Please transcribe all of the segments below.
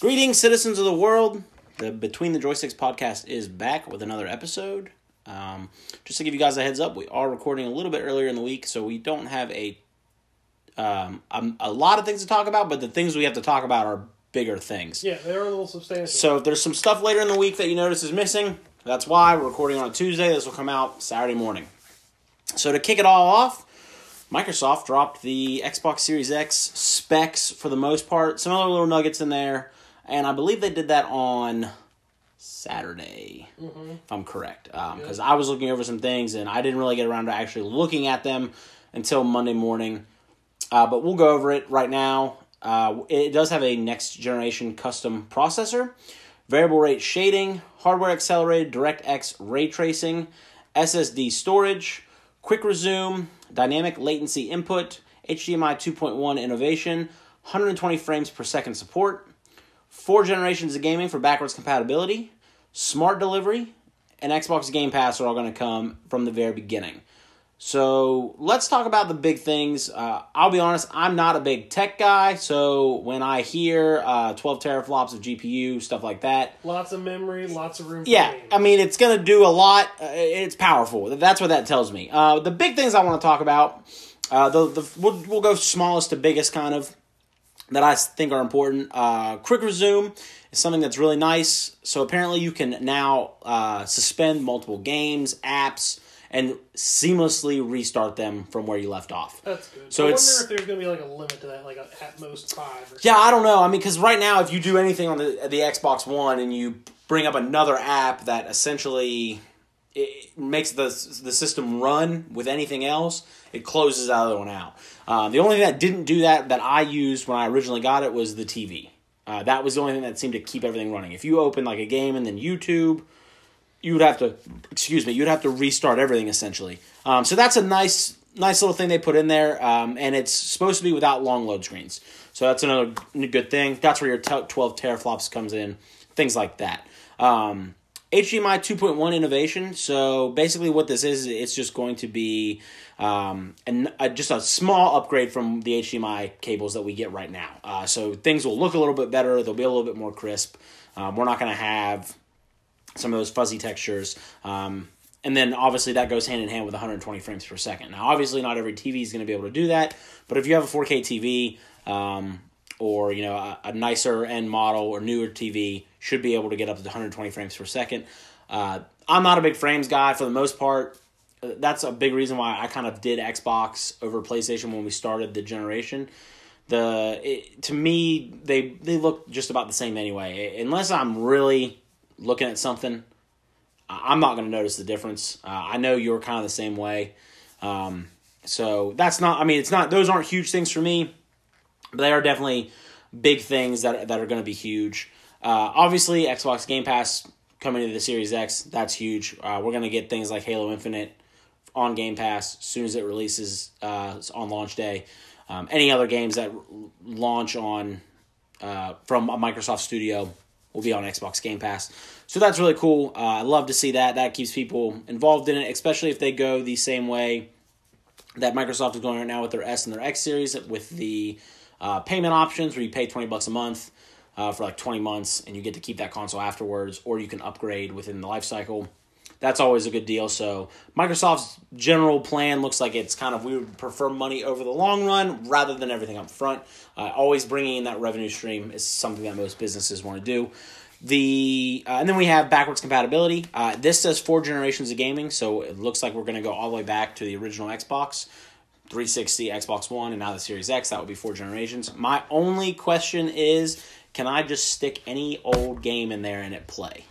Greetings, citizens of the world. The Between the Joysticks podcast is back with another episode. Um, just to give you guys a heads up, we are recording a little bit earlier in the week, so we don't have a um, a, a lot of things to talk about, but the things we have to talk about are bigger things. Yeah, they're a little substantial. So if there's some stuff later in the week that you notice is missing, that's why we're recording on a Tuesday. This will come out Saturday morning. So to kick it all off, Microsoft dropped the Xbox Series X specs for the most part. Some other little nuggets in there, and I believe they did that on Saturday, if I'm correct. Because I was looking over some things and I didn't really get around to actually looking at them until Monday morning. Uh, but we'll go over it right now. Uh, it does have a next generation custom processor, variable rate shading, hardware accelerated DirectX ray tracing, SSD storage, quick resume, dynamic latency input, HDMI 2.1 innovation, 120 frames per second support, four generations of gaming for backwards compatibility, smart delivery, and Xbox Game Pass are all going to come from the very beginning. So let's talk about the big things. Uh, I'll be honest, I'm not a big tech guy, so when I hear uh, 12 teraflops of GPU, stuff like that, lots of memory, lots of room. Yeah, games. I mean, it's going to do a lot. Uh, it's powerful. That's what that tells me. Uh, the big things I want to talk about, uh, the, the we'll, we'll go smallest to biggest kind of that I think are important. Uh, quick resume is something that's really nice. So apparently, you can now uh, suspend multiple games, apps, and seamlessly restart them from where you left off. that's good. so I it's- wonder if there's gonna be like a limit to that, like a, at most five. Or Yeah, I don't know. I mean, because right now, if you do anything on the the Xbox One and you bring up another app that essentially it makes the the system run with anything else, it closes that other one out. Uh, the only thing that didn't do that that I used when I originally got it was the TV. Uh, that was the only thing that seemed to keep everything running. If you open like a game and then YouTube, you would have to excuse me you'd have to restart everything essentially um, so that's a nice nice little thing they put in there um, and it's supposed to be without long load screens so that's another good thing that's where your 12 teraflops comes in things like that um, hdmi 2.1 innovation so basically what this is it's just going to be um, and just a small upgrade from the hdmi cables that we get right now uh, so things will look a little bit better they'll be a little bit more crisp um, we're not going to have some of those fuzzy textures. Um, and then obviously that goes hand in hand with 120 frames per second. Now, obviously, not every TV is going to be able to do that, but if you have a 4K TV um, or you know a, a nicer end model or newer TV, should be able to get up to 120 frames per second. Uh, I'm not a big frames guy for the most part. Uh, That's a big reason why I kind of did Xbox over PlayStation when we started the generation. The it, to me they they look just about the same anyway, unless I'm really looking at something, I'm not going to notice the difference. Uh, I know you're kind of the same way. Um, so that's not, I mean, it's not, those aren't huge things for me, but they are definitely big things that, that are going to be huge. Uh, obviously, Xbox Game Pass coming to the Series X, that's huge. Uh, we're going to get things like Halo Infinite on Game Pass as soon as it releases uh, on launch day. Um, any other games that launch on uh, from a Microsoft Studio will be on Xbox Game Pass. So that's really cool. Uh, I love to see that. That keeps people involved in it, especially if they go the same way that Microsoft is going right now with their S and their X series with the uh, payment options where you pay 20 bucks a month uh, for like 20 months and you get to keep that console afterwards, or you can upgrade within the life cycle. That's always a good deal. So Microsoft's general plan looks like it's kind of we would prefer money over the long run rather than everything up front. Uh, always bringing in that revenue stream is something that most businesses want to do. The uh, and then we have backwards compatibility. Uh, this says four generations of gaming, so it looks like we're going to go all the way back to the original Xbox. 360, Xbox One, and now the Series X. That would be four generations. My only question is can I just stick any old game in there and it play?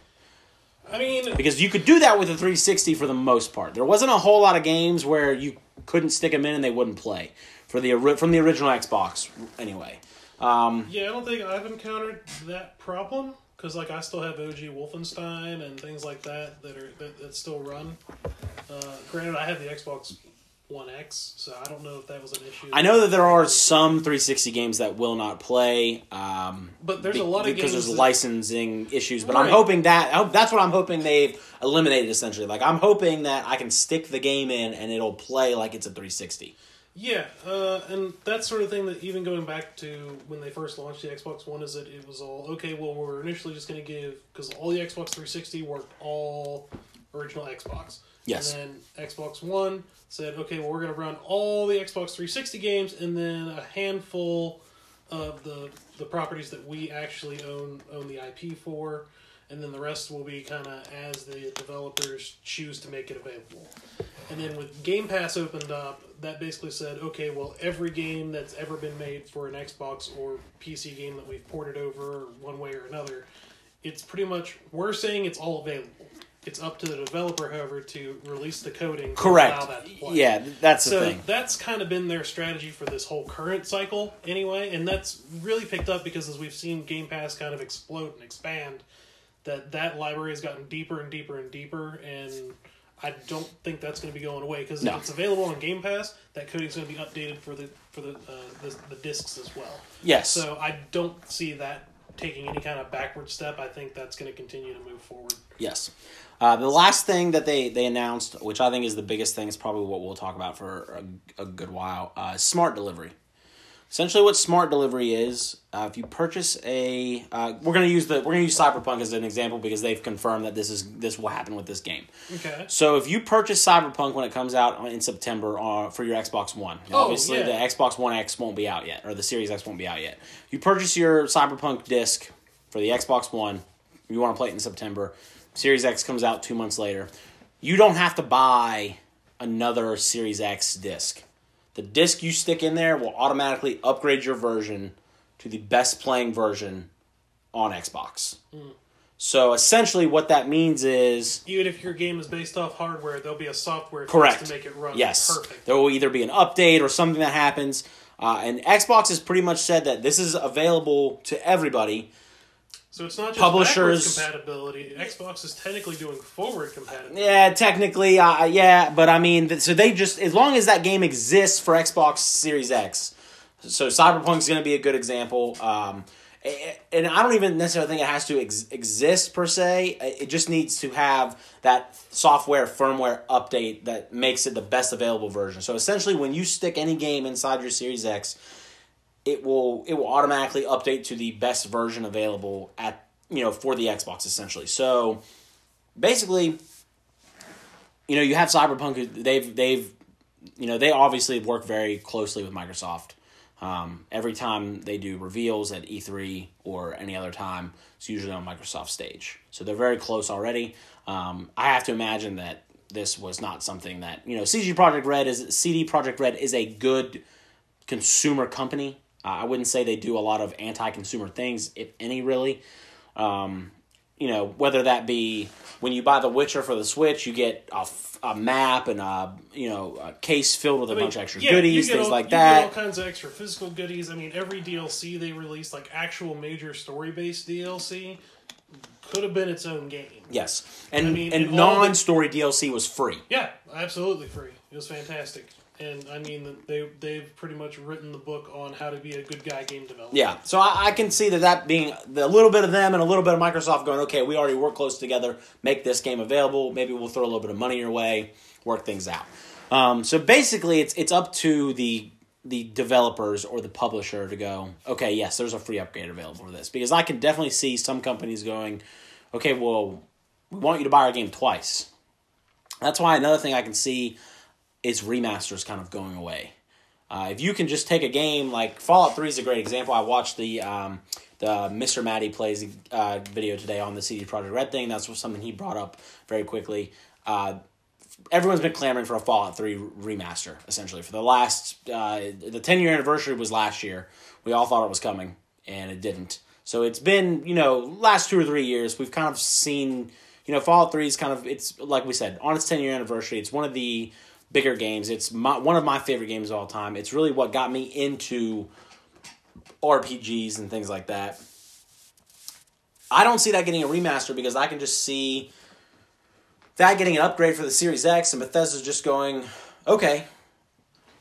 I mean, Because you could do that with a 360 for the most part. There wasn't a whole lot of games where you couldn't stick them in and they wouldn't play for the from the original Xbox anyway. Um, yeah, I don't think I've encountered that problem because like I still have OG Wolfenstein and things like that that are that, that still run. Uh, granted, I have the Xbox One X, so I don't know if that was an issue. I know that there are some 360 games that will not play. Um, But there's a lot of because games there's that- licensing issues. But I'm hoping that hope that's what I'm hoping they've eliminated essentially. Like I'm hoping that I can stick the game in and it'll play like it's a 360. Yeah, uh, and that sort of thing that even going back to when they first launched the Xbox One is that it was all okay. Well, we're initially just going to give because all the Xbox 360 worked all original Xbox. Yes. And then Xbox One said, okay, well, we're going to run all the Xbox 360 games and then a handful of the the properties that we actually own own the IP for, and then the rest will be kind of as the developers choose to make it available. And then with Game Pass opened up, that basically said, okay, well, every game that's ever been made for an Xbox or PC game that we've ported over one way or another, it's pretty much we're saying it's all available. It's up to the developer, however, to release the coding. Correct. Allow that to play. Yeah, that's the So thing. that's kind of been their strategy for this whole current cycle, anyway, and that's really picked up because as we've seen Game Pass kind of explode and expand, that that library has gotten deeper and deeper and deeper, and I don't think that's going to be going away because No. if it's available on Game Pass, that coding's going to be updated for the for the, uh, the the discs as well. Yes. So I don't see that taking any kind of backward step. I think that's going to continue to move forward. Yes. Uh, the last thing that they, they announced, which I think is the biggest thing, is probably what we'll talk about for a, a good while. Uh, smart delivery. Essentially, what smart delivery is, uh, if you purchase a, uh, we're gonna use the we're gonna use Cyberpunk as an example because they've confirmed that this is this will happen with this game. Okay. So if you purchase Cyberpunk when it comes out in September uh, for your Xbox One, Oh, obviously yeah. the Xbox One X won't be out yet, or the Series X won't be out yet. You purchase your Cyberpunk disc for the Xbox One. You want to play it in September. Series X comes out two months later. You don't have to buy another Series X disc. The disc you stick in there will automatically upgrade your version to the best playing version on Xbox. So essentially, what that means is Even if your game is based off hardware, there'll be a software Correct. to make it run Yes. perfect. There will either be an update or something that happens. Uh, and Xbox has pretty much said that this is available to everybody. So it's not just Publishers- compatibility. Xbox is technically doing forward compatibility. Yeah, technically, uh, yeah, but I mean, so they just as long as that game exists for Xbox Series X. So Cyberpunk's going to be a good example. Um, and I don't even necessarily think it has to ex- exist per se. It just needs to have that software firmware update that makes it the best available version. So essentially, when you stick any game inside your Series X, it will it will automatically update to the best version available at you know for the Xbox essentially. So basically, you know, you have Cyberpunk. They've they've you know they obviously work very closely with Microsoft. Um, every time they do reveals at E3 or any other time, it's usually on Microsoft stage. So they're very close already. Um, I have to imagine that this was not something that you know. CG Project Red is CD Projekt Red is a good consumer company. I wouldn't say they do a lot of anti-consumer things, if any, really. Um, you know, whether that be when you buy The Witcher for the Switch, you get a, f- a map and a you know a case filled with a mean, bunch of extra yeah, goodies, things all- like you that. Get all kinds of extra physical goodies. I mean, every DLC they released, like actual major story based DLC, could have been its own game. Yes, and I mean, and and all the- non-story DLC was free. Yeah, absolutely free. It was fantastic. And I mean, they they've pretty much written the book on how to be a good guy game developer. Yeah, so I, I can see that that being a little bit of them and a little bit of Microsoft going, okay, we already work close together, make this game available. Maybe we'll throw a little bit of money your way, work things out. Um, so basically, it's it's up to the the developers or the publisher to go, okay, yes, there's a free upgrade available for this because I can definitely see some companies going, okay, well, we want you to buy our game twice. That's why another thing I can see is remasters kind of going away. Uh, if you can just take a game like Fallout Three is a great example. I watched the um, the MrMattyPlays uh, video today on the CD Projekt Red thing. That's something he brought up very quickly. Uh, everyone's been clamoring for a Fallout Three remaster essentially for the last uh, the ten year anniversary was last year. We all thought it was coming and it didn't. So it's been you know last two or three years we've kind of seen you know Fallout Three is kind of it's like we said on its ten year anniversary. It's one of the bigger games. It's my, one of my favorite games of all time. It's really what got me into RPGs and things like that. I don't see that getting a remaster because I can just see that getting an upgrade for the Series X and Bethesda's just going, okay,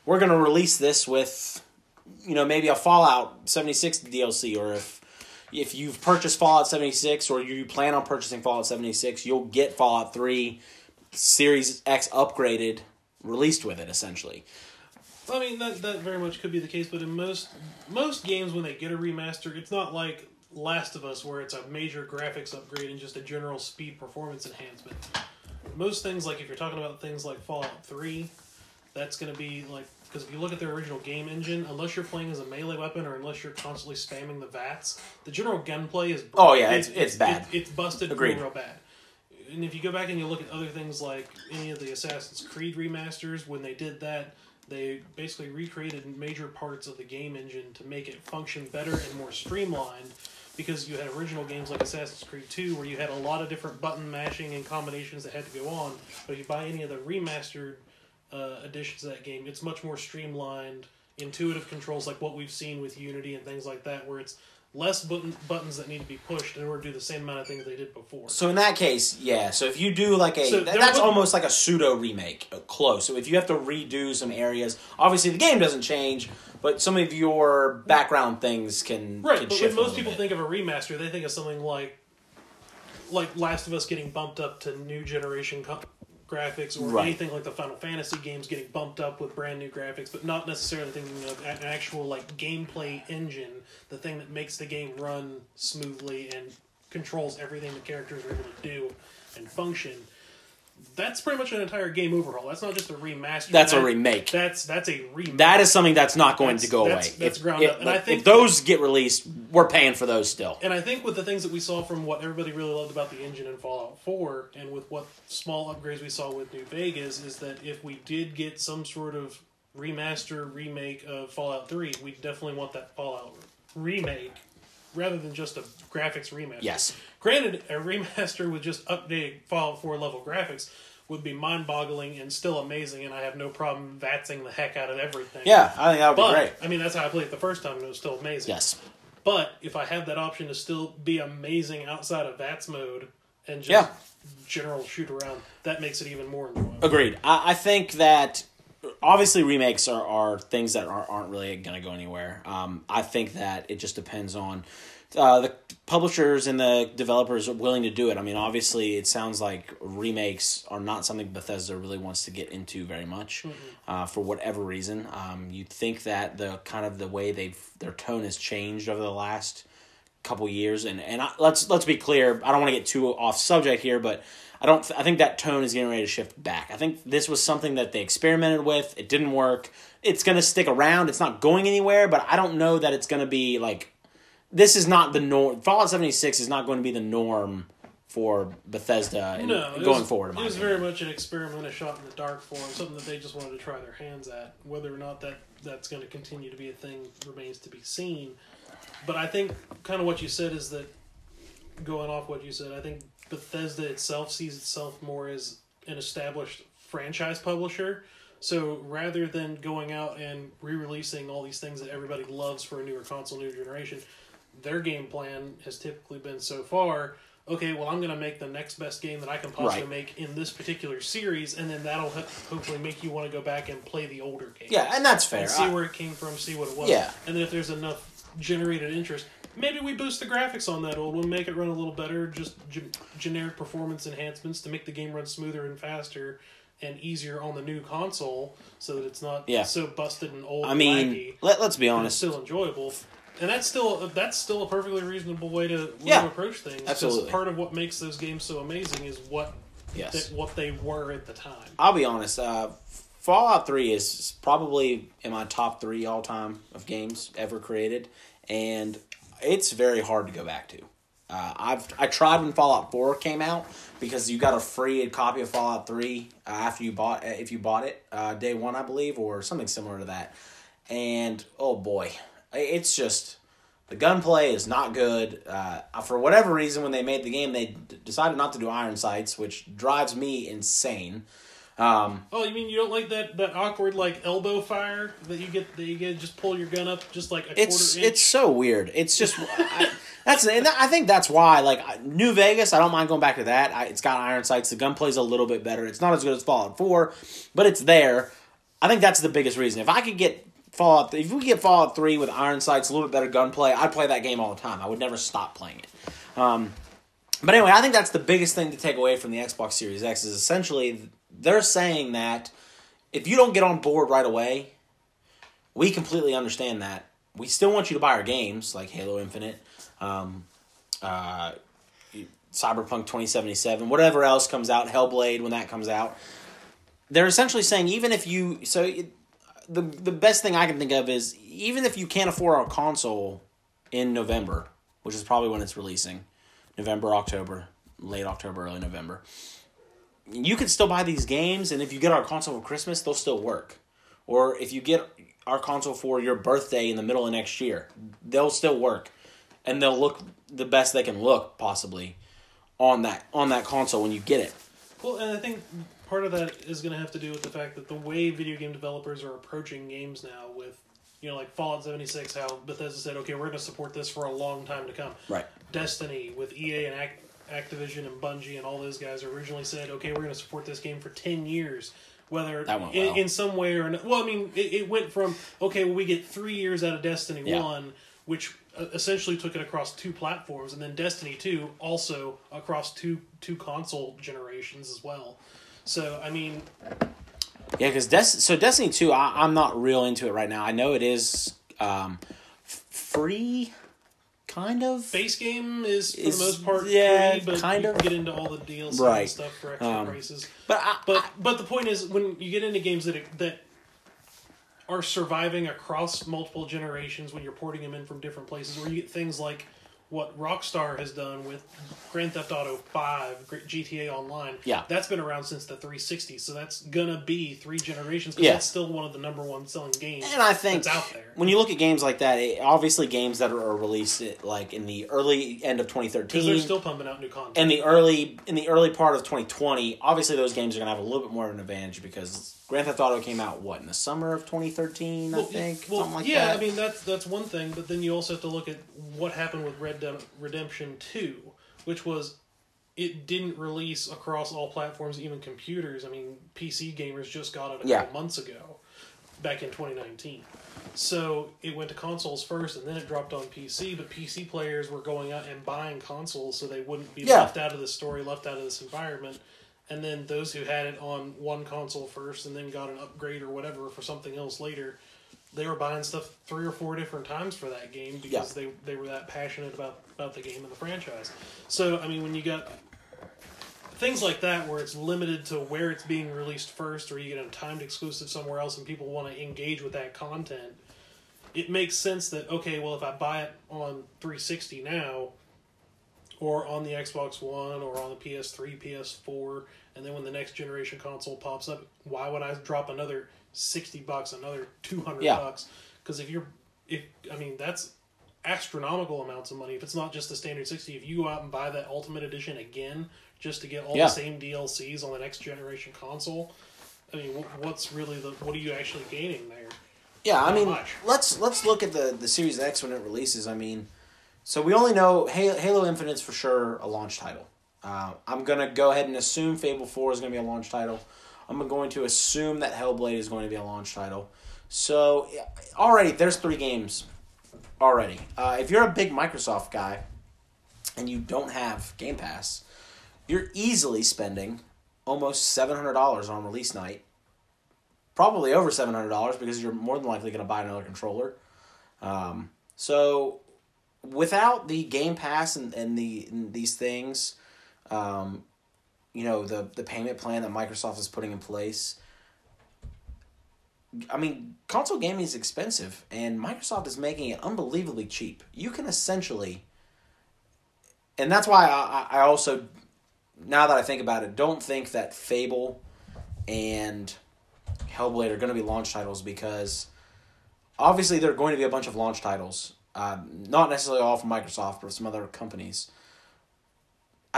we're going to release this with, you know, maybe a Fallout 76 DLC or if if you've purchased Fallout 76 or you plan on purchasing Fallout 76, you'll get Fallout 3 Series X upgraded released with it essentially. I mean that that very much could be the case, but in most most games when they get a remaster, it's not like Last of Us where it's a major graphics upgrade and just a general speed performance enhancement. Most things like if you're talking about things like Fallout 3, that's going to be like because if you look at their original game engine, unless you're playing as a melee weapon or unless you're constantly spamming the VATS, the general gunplay is Oh, yeah, it's- it's bad. it- it's busted Agreed. real bad. And if you go back and you look at other things like any of the Assassin's Creed remasters, when they did that, they basically recreated major parts of the game engine to make it function better and more streamlined. Because you had original games like Assassin's Creed 2 where you had a lot of different button mashing and combinations that had to go on. But if you buy any of the remastered uh, additions that game, it's much more streamlined, intuitive controls like what we've seen with Unity and things like that, where it's less button, buttons that need to be pushed in order to do the same amount of things they did before. So in that case, yeah. So if you do like a, So there that's almost like a pseudo remake, uh, close. So if you have to redo some areas, obviously the game doesn't change, but some of your background things can Right, can but when shift a most people bit. think of a remaster, they think of something like like Last of Us getting bumped up to new generation co- graphics, or Right. anything like the Final Fantasy games getting bumped up with brand new graphics, but not necessarily thinking of an actual like gameplay engine, the thing that makes the game run smoothly and controls everything the characters are able to do and function. That's pretty much an entire game overhaul. That's not just a remaster. That's a remake. That's that's a remake. That is something that's not going That's- to go that's- away. that's if, ground if- up. And I if think- those get released, we're paying for those still. And I think with the things that we saw from what everybody really loved about the engine in Fallout 4, and with what small upgrades we saw with New Vegas, is that if we did get some sort of remaster, remake of Fallout 3, we definitely want that Fallout remake rather than just a graphics remaster. Yes. Granted, a remaster with just updated Fallout 4 level graphics would be mind boggling and still amazing, and I have no problem vatsing the heck out of everything. Yeah, I think that would be great. I mean, that's how I played it the first time, and it was still amazing. Yes. But if I have that option to still be amazing outside of VATS mode and just Yeah. general shoot around, that makes it even more enjoyable. Agreed. I, I think that obviously remakes are, are things that are, aren't really going to go anywhere. Um, I think that it just depends on uh, the publishers and the developers are willing to do it. I mean, obviously, it sounds like remakes are not something Bethesda really wants to get into very much uh, for whatever reason. Um, you'd think that the kind of the way they've their tone has changed over the last couple years and and I, let's let's be clear i don't want to get too off subject here but i don't th- i think that tone is getting ready to shift back i think this was something that they experimented with it didn't work it's going to stick around it's not going anywhere but i don't know that it's going to be like this is not the norm fallout 76 is not going to be the norm for bethesda and No, going was, forward in It was opinion. very much an experiment, a shot in the dark for them, something that they just wanted to try their hands at. Whether or not that that's going to continue to be a thing remains to be seen. But I think kind of what you said is that going off what you said, I think Bethesda itself sees itself more as an established franchise publisher. So rather than going out and re-releasing all these things that everybody loves for a newer console, new generation, their game plan has typically been so far. Okay, well, I'm going to make the next best game that I can possibly Right. make in this particular series, and then that'll hopefully make you want to go back and play the older games yeah and that's fair and see I- where it came from, see what it was. Yeah. And then if there's enough generated interest, maybe we boost the graphics on that old one, make it run a little better, just ge- generic performance enhancements to make the game run smoother and faster and easier on the new console so that it's not Yeah. so busted and old i and mean let, let's be honest still enjoyable. And that's still that's still a perfectly reasonable way to, way Yeah. to approach things. Absolutely. part of what makes those games so amazing is what yes that, what they were at the time. I'll be honest. Uh, Fallout Three is probably in my top three all time of games ever created, and it's very hard to go back to. Uh, I've I tried when Fallout Four came out because you got a free copy of Fallout Three uh, after you bought if you bought it uh, day one, I believe, or something similar to that. And oh boy, it's just the gunplay is not good. Uh, for whatever reason, when they made the game, they d- decided not to do iron sights, which drives me insane. Um, Oh, you mean you don't like that, that awkward like elbow fire that you get that you get just pull your gun up just like a it's quarter inch? it's so weird. It's just I, that's and I think that's why like New Vegas. I don't mind going back to that. I, it's got iron sights. The gunplay's a little bit better. It's not as good as Fallout Four, but it's there. I think that's the biggest reason. If I could get Fallout, if we get Fallout Three with iron sights, a little bit better gunplay, I'd play that game all the time. I would never stop playing it. Um, but anyway, I think that's the biggest thing to take away from the Xbox Series X is essentially they're saying that if you don't get on board right away, We completely understand that. We still want you to buy our games like Halo Infinite, um, uh, Cyberpunk 2077, whatever else comes out, Hellblade when that comes out. They're essentially saying even if you so it, the the best thing I can think of is even if you can't afford our console in November, which is probably when it's releasing, November, October, late October, early November. You can still buy these games, and if you get our console for Christmas, they'll still work. Or if you get our console for your birthday in the middle of next year, they'll still work, and they'll look the best they can look possibly on that on that console when you get it. Well, and I think part of that is going to have to do with the fact that the way video game developers are approaching games now with you know like Fallout 76 how Bethesda said okay we're going to support this for a long time to come. Right. Destiny with EA and Ac- Activision and Bungie and all those guys originally said okay we're going to support this game for 10 years whether in, well. in some way or another. Well, I mean it, it went from okay well we get 3 years out of Destiny Yeah. 1 which uh, essentially took it across two platforms and then Destiny 2 also across two two console generations as well. So I mean, Yeah, because Des- so Destiny two, I, I'm not real into it right now. I know it is um, f- free, kind of. base game is for Is- the most part yeah, free, but kind you of. can get into all the DLC and stuff for extra Um, races. But I, But but the point is when you get into games that that are surviving across multiple generations when you're porting them in from different places, where you get things like what Rockstar has done with Grand Theft Auto Five, GTA Online. Yeah. that's been around since the 360, so that's gonna be three generations. Because Yeah. that's still one of the number one selling games. and I think that's out there. when you look at games like that, it, obviously games that are released at, like in the early end of Because they're 2013 still pumping out new content. and the early in the early part of 2020, obviously those games are gonna have a little bit more of an advantage because Grand Theft Auto came out what in the summer of 2013, I Well, think, well, something like yeah, that. I mean that's that's one thing, but then you also have to look at what happened with Red Dead Redemption Two, which was it didn't release across all platforms, even computers. I mean, PC gamers just got it a Yeah. couple months ago, back in 2019. So it went to consoles first, and then it dropped on PC. But PC players were going out and buying consoles, so they wouldn't be Yeah. left out of the story, left out of this environment. And then those who had it on one console first, and then got an upgrade or whatever for something else later, they were buying stuff three or four different times for that game because they, they were that passionate about, about the game and the franchise. So I mean, when you got things like that where it's limited to where it's being released first, or you get a timed exclusive somewhere else, and people want to engage with that content, it makes sense that okay, well, if I buy it on 360 now, or on the Xbox One, or on the PS3, PS4, and then when the next generation console pops up, why would I drop another 60 bucks, another 200 Yeah. bucks? Because if you're, if I mean, that's astronomical amounts of money. If it's not just the standard 60, if you go out and buy that Ultimate Edition again just to get all Yeah. the same DLCs on the next generation console, I mean, wh- what's really the what are you actually gaining there? Yeah, I mean, much. let's let's look at the the Series X when it releases. I mean, so we only know Halo, Halo Infinite's for sure a launch title. Uh, I'm gonna go ahead and assume Fable Four is gonna be a launch title. I'm going to assume that Hellblade is going to be a launch title. So already there's three games already. Uh, if you're a big Microsoft guy and you don't have Game Pass, you're easily spending almost seven hundred dollars on release night probably over seven hundred dollars because you're more than likely going to buy another controller. Um, so without the Game Pass and, and the and these things, um, you know the the payment plan that Microsoft is putting in place. I mean, console gaming is expensive, and Microsoft is making it unbelievably cheap. You can essentially, and that's why I, I also, now that I think about it, don't think that Fable and Hellblade are going to be launch titles because obviously there are going to be a bunch of launch titles, um, not necessarily all from Microsoft, but some other companies.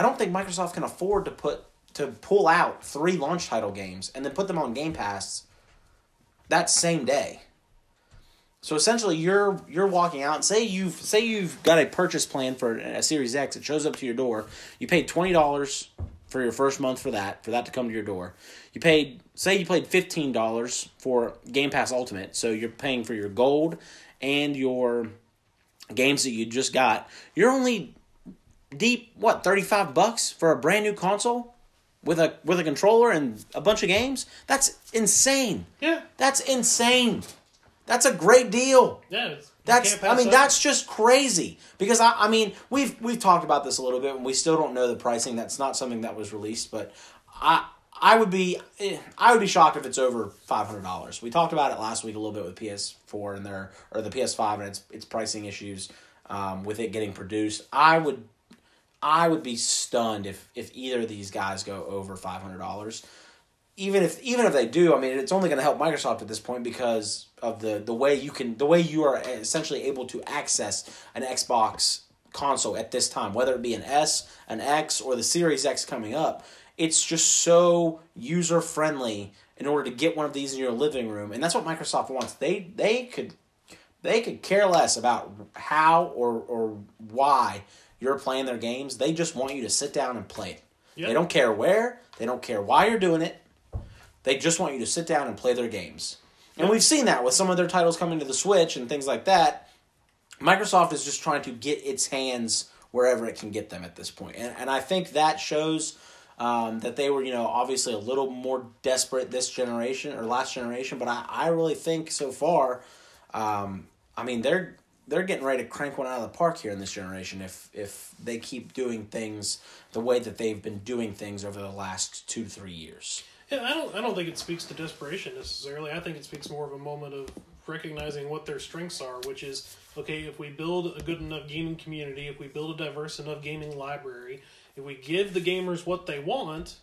I don't think Microsoft can afford to put to pull out three launch title games and then put them on Game Pass that same day. So essentially, you're you're walking out and say you've say you've got a purchase plan for a Series X. It shows up to your door. You paid twenty dollars for your first month for that for that to come to your door. You paid say you paid fifteen dollars for Game Pass Ultimate. So you're paying for your gold and your games that you just got. You're only deep what thirty five bucks for a brand new console with a with a controller and a bunch of games. That's insane. Yeah, That's insane. That's a great deal. Yeah, That's I mean up. that's just crazy because I I mean we've we've talked about this a little bit and we still don't know the pricing. That's not something that was released, but I I would be eh, I would be shocked if it's over five hundred dollars. We talked about it last week a little bit with PS4 and their or the PS5 and its its pricing issues um, with it getting produced. I would I would be stunned if if either of these guys go over five hundred dollars even if even if they do, I mean, it's only going to help Microsoft at this point because of the the way you can the way you are essentially able to access an Xbox console at this time, whether it be an S, an X, or the Series X coming up. It's just so user friendly in order to get one of these in your living room, and that's what Microsoft wants. They they could they could care less about how or or why you're playing their games. They just want you to sit down and play it. Yep. They don't care where. They don't care why you're doing it. They just want you to sit down and play their games. And we've seen that with some of their titles coming to the Switch and things like that. Microsoft is just trying to get its hands wherever it can get them at this point. And, and I think that shows um, that they were, you know, obviously a little more desperate this generation or last generation. But I, I really think so far, um, I mean, they're they're getting ready to crank one out of the park here in this generation if if they keep doing things the way that they've been doing things over the last two to three years. Yeah, I don't. I don't think it speaks to desperation necessarily. I think it speaks more of a moment of recognizing what their strengths are, which is okay. If we build a good enough gaming community, if we build a diverse enough gaming library, if we give the gamers what they want,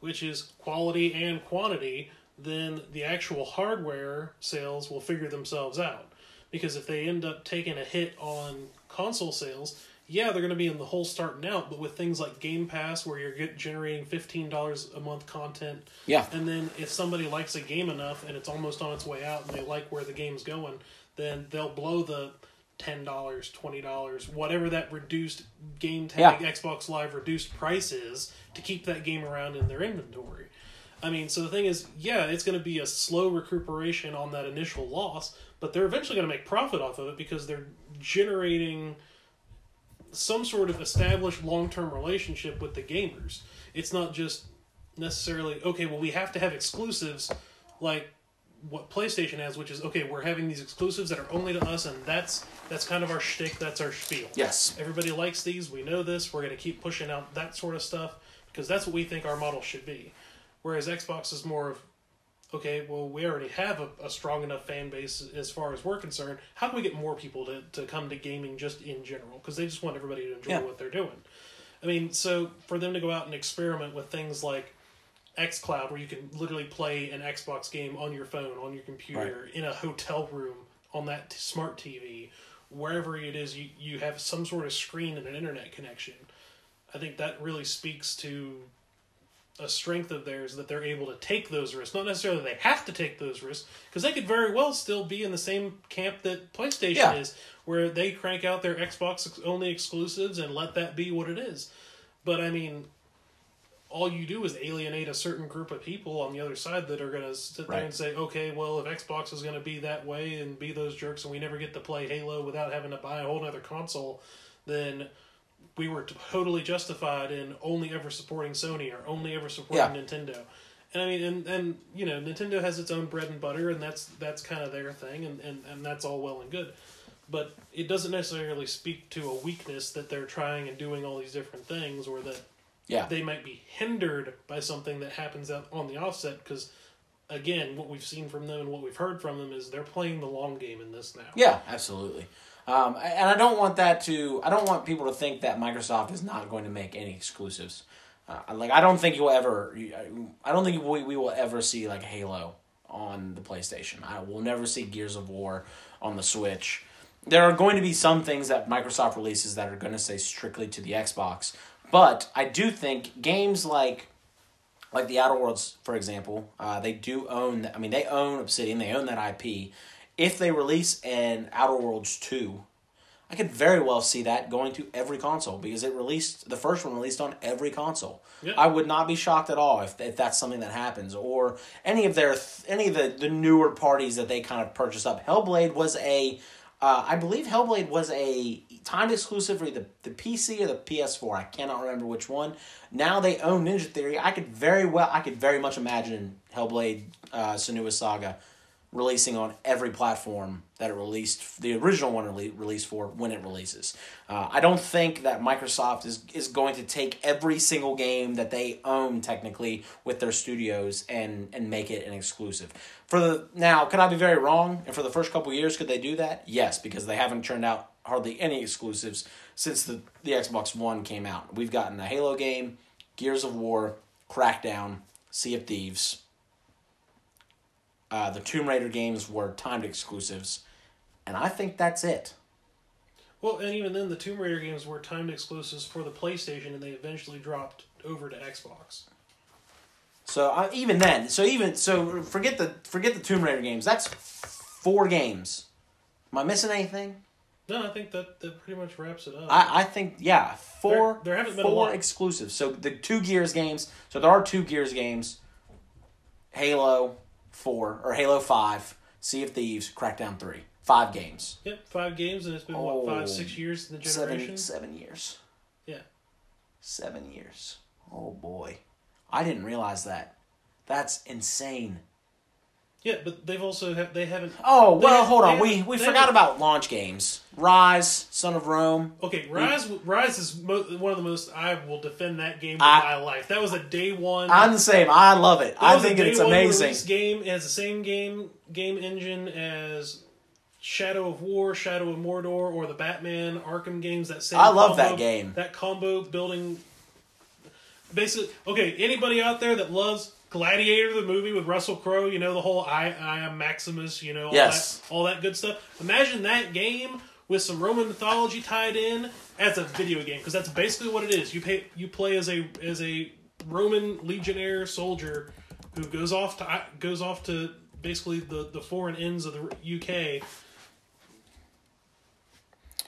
which is quality and quantity, then the actual hardware sales will figure themselves out. Because if they end up taking a hit on console sales, yeah, they're going to be in the hole starting out, but with things like Game Pass, where you're get, generating fifteen dollars a month content, Yeah. and then if somebody likes a game enough and it's almost on its way out, and they like where the game's going, then they'll blow the ten dollars, twenty dollars, whatever that reduced game tag Yeah. Xbox Live reduced price is to keep that game around in their inventory. I mean, so the thing is, yeah, it's going to be a slow recuperation on that initial loss, but they're eventually going to make profit off of it because they're generating some sort of established long term relationship with the gamers. It's not just necessarily, okay, well, we have to have exclusives like what PlayStation has, which is, okay, we're having these exclusives that are only to us, and that's that's kind of our shtick, that's our spiel. Yes. Everybody likes these. We know this. We're going to keep pushing out that sort of stuff because that's what we think our model should be. Whereas Xbox is more of, okay, well, we already have a, a strong enough fan base as far as we're concerned. How can we get more people to, to come to gaming just in general? Because they just want everybody to enjoy Yeah. what they're doing. I mean, so for them to go out and experiment with things like xCloud, where you can literally play an Xbox game on your phone, on your computer, in a hotel room, on that t- smart TV, wherever it is, you, you have some sort of screen and an internet connection. I think that really speaks to a strength of theirs that they're able to take those risks. Not necessarily they have to take those risks, because they could very well still be in the same camp that PlayStation Yeah. is, where they crank out their Xbox only exclusives and let that be what it is. But I mean, all you do is alienate a certain group of people on the other side that are going to sit there and say, okay, well, if Xbox is going to be that way and be those jerks and we never get to play Halo without having to buy a whole other console, then we were totally justified in only ever supporting Sony or only ever supporting Yeah. Nintendo. And I mean, and, and you know, Nintendo has its own bread and butter, and that's that's kind of their thing, and, and, and that's all well and good. But it doesn't necessarily speak to a weakness that they're trying and doing all these different things, or that Yeah. they might be hindered by something that happens out on the offset. Because again, what we've seen from them and what we've heard from them is they're playing the long game in this now. Yeah, absolutely. Um, and I don't want that to. I don't want people to think that Microsoft is not going to make any exclusives. Uh, like I don't think you'll ever. I don't think we, we will ever see like Halo on the PlayStation. I will never see Gears of War on the Switch. There are going to be some things that Microsoft releases that are going to say strictly to the Xbox. But I do think games like like the Outer Worlds, for example, uh, they do own. I mean, they own Obsidian. They own that IP. If they release an Outer Worlds two, I could very well see that going to every console because it released the first one released on every console. Yeah. I would not be shocked at all if, if that's something that happens or any of their any of the, the newer parties that they kind of purchased up. Hellblade was a uh, I believe Hellblade was a timed exclusive for the the PC or the PS4. I cannot remember which one. Now they own Ninja Theory. I could very well I could very much imagine Hellblade uh, Senua's Saga releasing on every platform that it released, the original one rele- released for when it releases. Uh, I don't think that Microsoft is, is going to take every single game that they own technically with their studios and, and make it an exclusive. For the now, could I be very wrong? And for the first couple years, could they do that? Yes, because they haven't turned out hardly any exclusives since the, the Xbox One came out. We've gotten the Halo game, Gears of War, Crackdown, Sea of Thieves. Uh, the Tomb Raider games were timed exclusives, and I think that's it. Well, and even then, the Tomb Raider games were timed exclusives for the PlayStation, and they eventually dropped over to Xbox. So uh, even then, so even so, forget the forget the Tomb Raider games. That's four games. Am I missing anything? No, I think that, that pretty much wraps it up. I, I think yeah, four There- there haven't four exclusives. So the two Gears games. So there are two Gears games. Halo four or Halo five, Sea of Thieves, Crackdown three, five games. yep, five games, and it's been Oh, what five, oh, six years in the generation. Seven seven years. Yeah. Seven years. Oh boy, I didn't realize that. That's insane. Yeah, but they've also ha- they haven't. Oh well, hold on. We we forgot about launch games. Ryse, Son of Rome. Okay, Ryse Ryse is mo- one of the most. I will defend that game with I- my life. That was a day one. I'm the same. I love it. I think it's amazing. release game. It has the same game game engine as Shadow of War, Shadow of Mordor, or the Batman Arkham games. That same. I love combo- that game. That combo building. Basically, okay. Anybody out there that loves Gladiator, the movie with Russell Crowe, you know the whole "I I am Maximus," you know all Yes. that all that good stuff. Imagine that game with some Roman mythology tied in as a video game because that's basically what it is. You pay you play as a as a Roman legionnaire soldier who goes off to goes off to basically the the foreign ends of the UK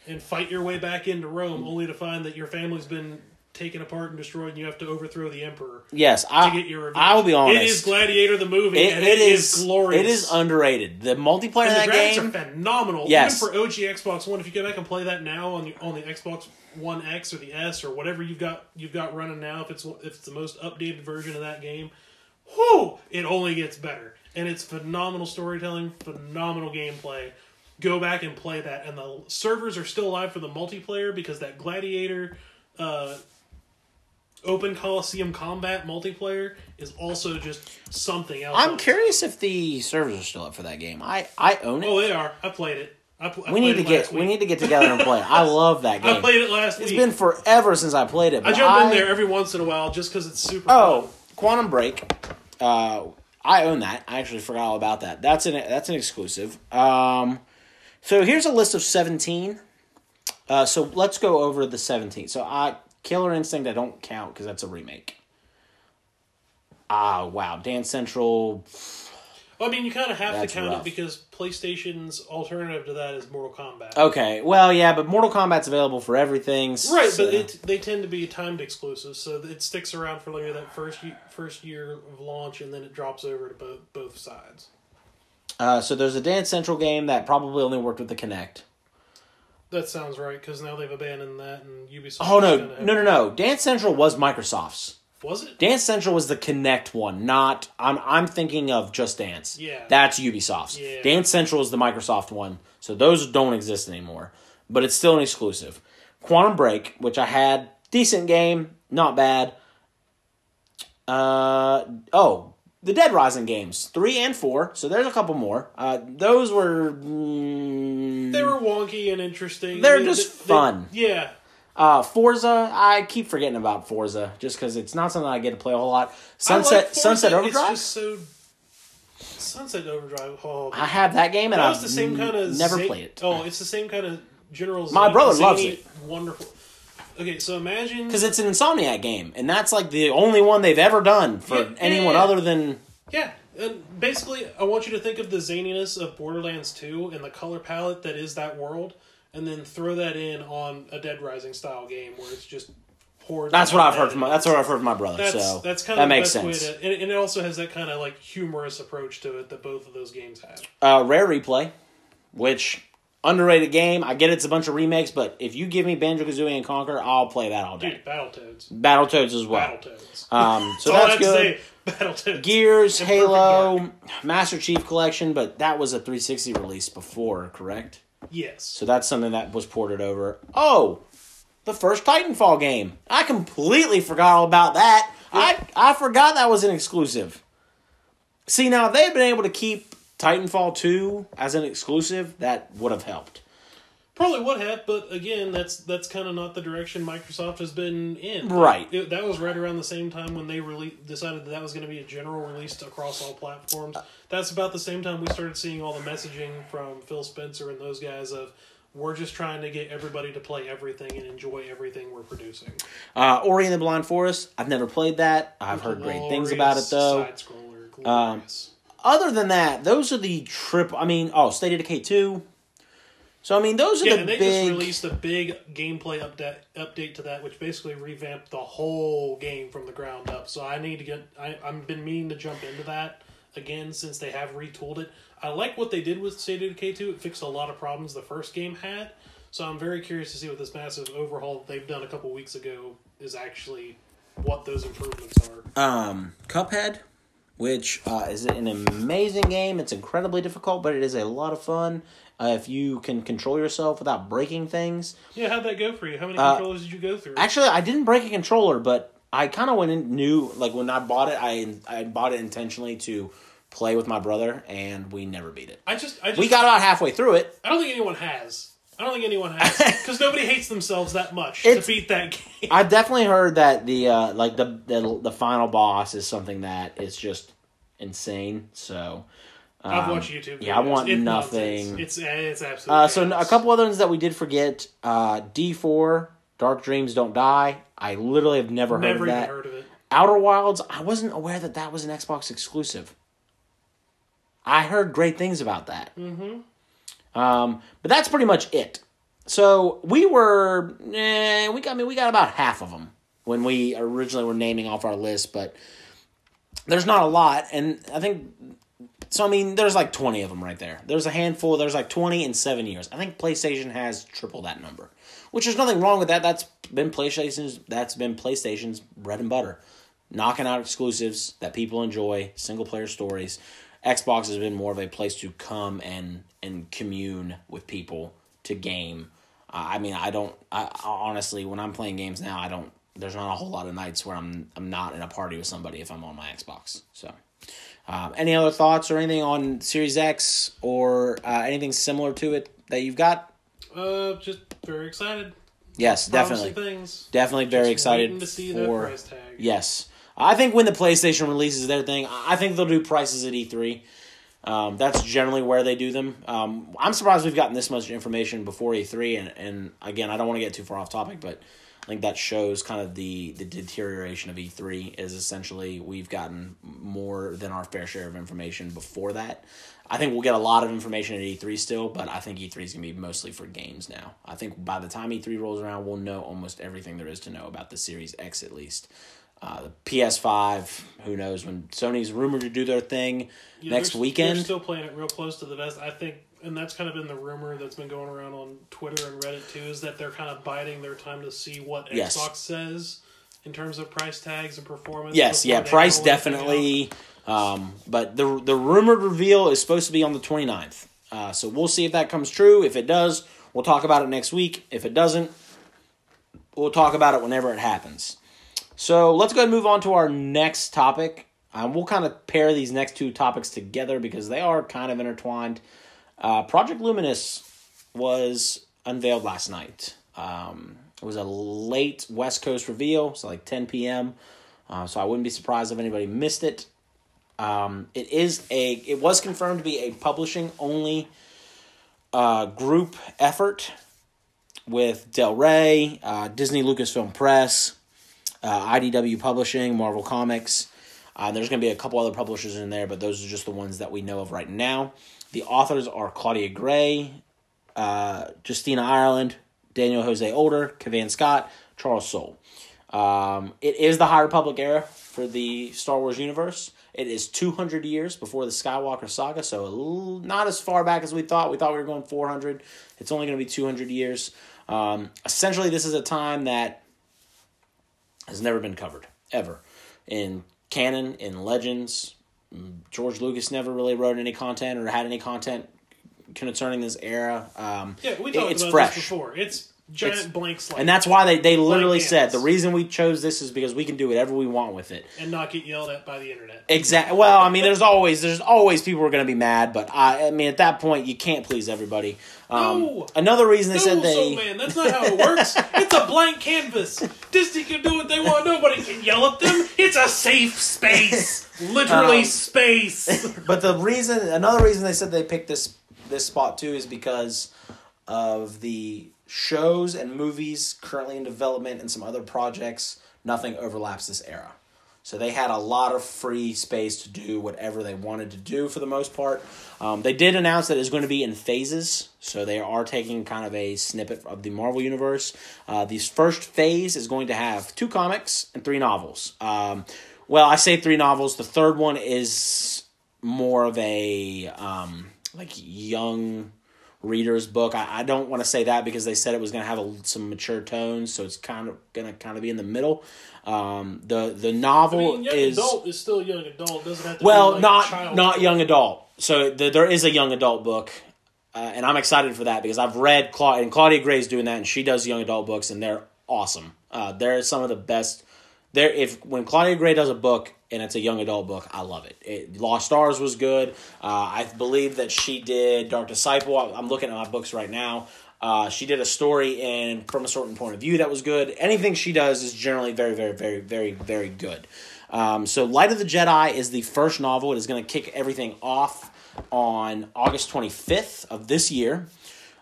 and fight your way back into Rome, only to find that your family's been taken apart and destroyed, and you have to overthrow the emperor Yes, to I get your revenge. I will be honest. It is Gladiator the movie, It- and it is glorious. It is underrated. The multiplayer And of the that graphics game. are phenomenal. Yes. Even for OG Xbox One, if you go back and play that now on the on the Xbox One X or the S or whatever you've got you've got running now, if it's if it's the most updated version of that game, whoo, it only gets better. And it's phenomenal storytelling, phenomenal gameplay. Go back and play that, and the servers are still alive for the multiplayer because that Gladiator. Uh, Open Coliseum combat multiplayer is also just something else. I'm curious if the servers are still up for that game. I I own it. Oh, they are. I played it. I, pl- I we need to get last we need to get together and play. I love that game. I played it last It's week. It's been forever since I played it. I jump in there every once in a while just because it's super. Oh, fun. Quantum Break. Uh, I own that. I actually forgot all about that. That's an that's an exclusive. Um, so here's a list of seventeen. Uh, so let's go over the seventeen. So I Killer Instinct I don't count because that's a remake. Ah, wow. Dance Central. Well, I mean, you kind of have That's to count rough. it because PlayStation's alternative to that is Mortal Kombat. Okay, well, yeah, but Mortal Kombat's available for everything. right, so- but it, they tend to be timed exclusives, so it sticks around for like that first ye- first year of launch, and then it drops over to both both sides. uh, so there's a Dance Central game that probably only worked with the Kinect. That sounds right because now they've abandoned that, and Ubisoft. Oh no, no, no, no! Dance Central was Microsoft's. Was it? Dance Central was the Kinect one, not I'm I'm thinking of Just Dance. Yeah. That's Ubisoft's. Yeah. Dance Central is the Microsoft one. So those don't exist anymore. But it's still an exclusive. Quantum Break, which I had, decent game, not bad. Uh oh, the Dead Rising games, 3 and 4. So there's a couple more. Uh those were mm, They were wonky and interesting. They're They- just they- fun. yeah, Uh, Forza, I keep forgetting about Forza just because it's not something I get to play a whole lot. Sunset, like Sunset It's Overdrive. just so Sunset Overdrive. Oh, I have that game and that I've was the same kind of never played it Oh, it's the same kind of general. My brother loves it. Wonderful. Okay, so imagine because it's an Insomniac game, and that's like the only one they've ever done for Yeah, yeah, anyone yeah. other than. yeah, and basically, I want you to think of the zaniness of Borderlands Two and the color palette that is that world, and then throw that in on a Dead Rising style game where it's just poured. That's what I've heard from. My, that's what I've heard from my brother. That's so that's kind that of the makes sense. way to, and, and it also has that kind of like humorous approach to it that both of those games have. Uh, Rare Replay, which underrated game. I get it's a bunch of remakes, but if you give me Banjo Kazooie and Conker, I'll play that all day. Dude, Battletoads. Battletoads as well. Battletoads. Um, so that's to good. say. Battletoads. Gears, Halo, Master Chief Collection, but that was a 360 release before, correct? Yes. So that's something that was ported over. Oh, the first Titanfall game. I completely forgot all about that. I I forgot that was an exclusive. See, now if they had been able to keep Titanfall 2 as an exclusive, that would have helped. Probably would have, but again, that's that's kind of not the direction Microsoft has been in. Right. It- that was right around the same time when they rele- decided that that was going to be a general release across all platforms. That's about the same time we started seeing all the messaging from Phil Spencer and those guys of we're just trying to get everybody to play everything and enjoy everything we're producing. Uh, Ori and the Blind Forest, I've never played that. I've heard great things about it though. Side scroller, glorious. Other than that, those are the trip. I mean, oh, State of Decay 2. So, I mean, those are yeah, the and they big. just released a big gameplay update update to that, which basically revamped the whole game from the ground up. So I need to get. I, I've been meaning to jump into that again since they have retooled it. I like what they did with State of Decay two. It fixed a lot of problems the first game had. So I'm very curious to see what this massive overhaul they've done a couple weeks ago is actually what those improvements are. um, Cuphead, which uh, is an amazing game. It's incredibly difficult, but it is a lot of fun uh, if you can control yourself without breaking things. Yeah, how'd that go for you? How many Uh, controllers did you go through? Actually, I didn't break a controller, but I kind of went in knew like when I bought it, I I bought it intentionally to play with my brother, and we never beat it. I just, I just, We got about halfway through it. I don't think anyone has. I don't think anyone has because nobody hates themselves that much It's- to beat that game. I definitely heard that the uh, like the, the the final boss is something that is just insane. So I've um, watched YouTube. yeah, I videos. want It's nothing. nonsense. It's it's absolutely. Uh, so a couple other ones that we did forget. Uh, D four Dark Dreams Don't Die. I literally have never heard Never of even that. heard of it. Outer Wilds. I wasn't aware that that was an Xbox exclusive. I heard great things about that. Mm-hmm. Um, but that's pretty much it. So we were, eh, we got, I mean, we got about half of them when we originally were naming off our list, but there's not a lot, and I think. So I mean, there's like twenty of them right there. There's a handful. There's like twenty in seven years. I think PlayStation has triple that number, which there's nothing wrong with that. That's been PlayStation's. That's been PlayStation's bread and butter, knocking out exclusives that people enjoy, single player stories. Xbox has been more of a place to come and and commune with people to game. Uh, I mean, I don't. I, honestly, when I'm playing games now, I don't. There's not a whole lot of nights where I'm I'm not in a party with somebody if I'm on my Xbox. So, um, any other thoughts or anything on Series X or uh, anything similar to it that you've got? Uh, just very excited. Yes, definitely, things. definitely very Just excited to see the for. price tag. Yes, I think when the PlayStation releases their thing, I think they'll do prices at E three. Um, that's generally where they do them. Um, I'm surprised we've gotten this much information before E3, and, and again, I don't want to get too far off topic, but I think that shows kind of the, the deterioration of E3 is essentially we've gotten more than our fair share of information before that. I think we'll get a lot of information at E3 still, but I think E3 is going to be mostly for games now. I think by the time E3 rolls around, we'll know almost everything there is to know about the Series X at least. Uh, the PS5, who knows when Sony's rumored to do their thing Yeah, next they're, weekend. They're still playing it real close to the vest. I think, and that's kind of been the rumor that's been going around on Twitter and Reddit too, is that they're kind of biding their time to see what Yes. Xbox says in terms of price tags and performance. Yes, yeah, price roll anything out. definitely. Um, but the the rumored reveal is supposed to be on the 29th. Uh, so we'll see if that comes true. If it does, we'll talk about it next week. If it doesn't, we'll talk about it whenever it happens. So let's go and move on to our next topic. Um, we'll kind of pair these next two topics together because they are kind of intertwined. Uh, Project Luminous was unveiled last night. Um, it was a late West Coast reveal, so like 10 p.m. Uh, so I wouldn't be surprised if anybody missed it. Um, it is a. It was confirmed to be a publishing only uh, group effort with Del Rey, uh, Disney Lucasfilm Press, uh, IDW Publishing, Marvel Comics. Uh, there's going to be a couple other publishers in there, but those are just the ones that we know of right now. The authors are Claudia Gray, uh, Justina Ireland, Daniel Jose Older, Cavan Scott, Charles Soule. Um, it is the High Republic era for the Star Wars universe, It is 200 years before the Skywalker saga, so not as far back as we thought. We thought we were going 400. It's only going to be 200 years. Um, essentially, this is a time that has never been covered, ever. In canon, in legends, George Lucas never really wrote any content or had any content concerning this era. Um, Yeah, we it- talked it's about fresh. this before. It's giant It's- blank slate And that's why they, they literally said the reason we chose this is because we can do whatever we want with it. and not get yelled at by the internet. Exactly. Well, I mean, there's always there's always people who are going to be mad, but I, I mean, at that point, you can't please everybody. Um, No. Another reason they No, said they so man, that's not how it works. it's a blank canvas. Disney can do what they want. Nobody can yell at them. It's a safe space. Literally Um, space. But the reason, another reason they said they picked this this spot too is because of the shows and movies currently in development and some other projects. Nothing overlaps this era, so they had a lot of free space to do whatever they wanted to do for the most part. Um, they did announce that it's going to be in phases, so they are taking kind of a snippet of the Marvel universe. Uh, this first phase is going to have two comics and three novels. Um, well, I say three novels. The third one is more of a um, like young reader's book. I, I don't want to say that because they said it was going to have a, some mature tones, so it's kind of going to kind of be in the middle. Um, the the I novel mean, young is adult is still young adult. Doesn't have to. well, like not not young adult. So the, there is a young adult book, uh, and I'm excited for that because I've read Cla- and Claudia Gray's doing that, and she does young adult books, and they're awesome. Uh, they're some of the best. There, if when Claudia Gray does a book and it's a young adult book, I love it. it Lost Stars was good. Uh, I believe that she did Dark Disciple. I- I'm looking at my books right now. Uh, she did a story in from a certain point of view that was good. Anything she does is generally very, very, very, very, very good. Um, so, Light of the Jedi is the first novel. It is going to kick everything off on August 25th of this year.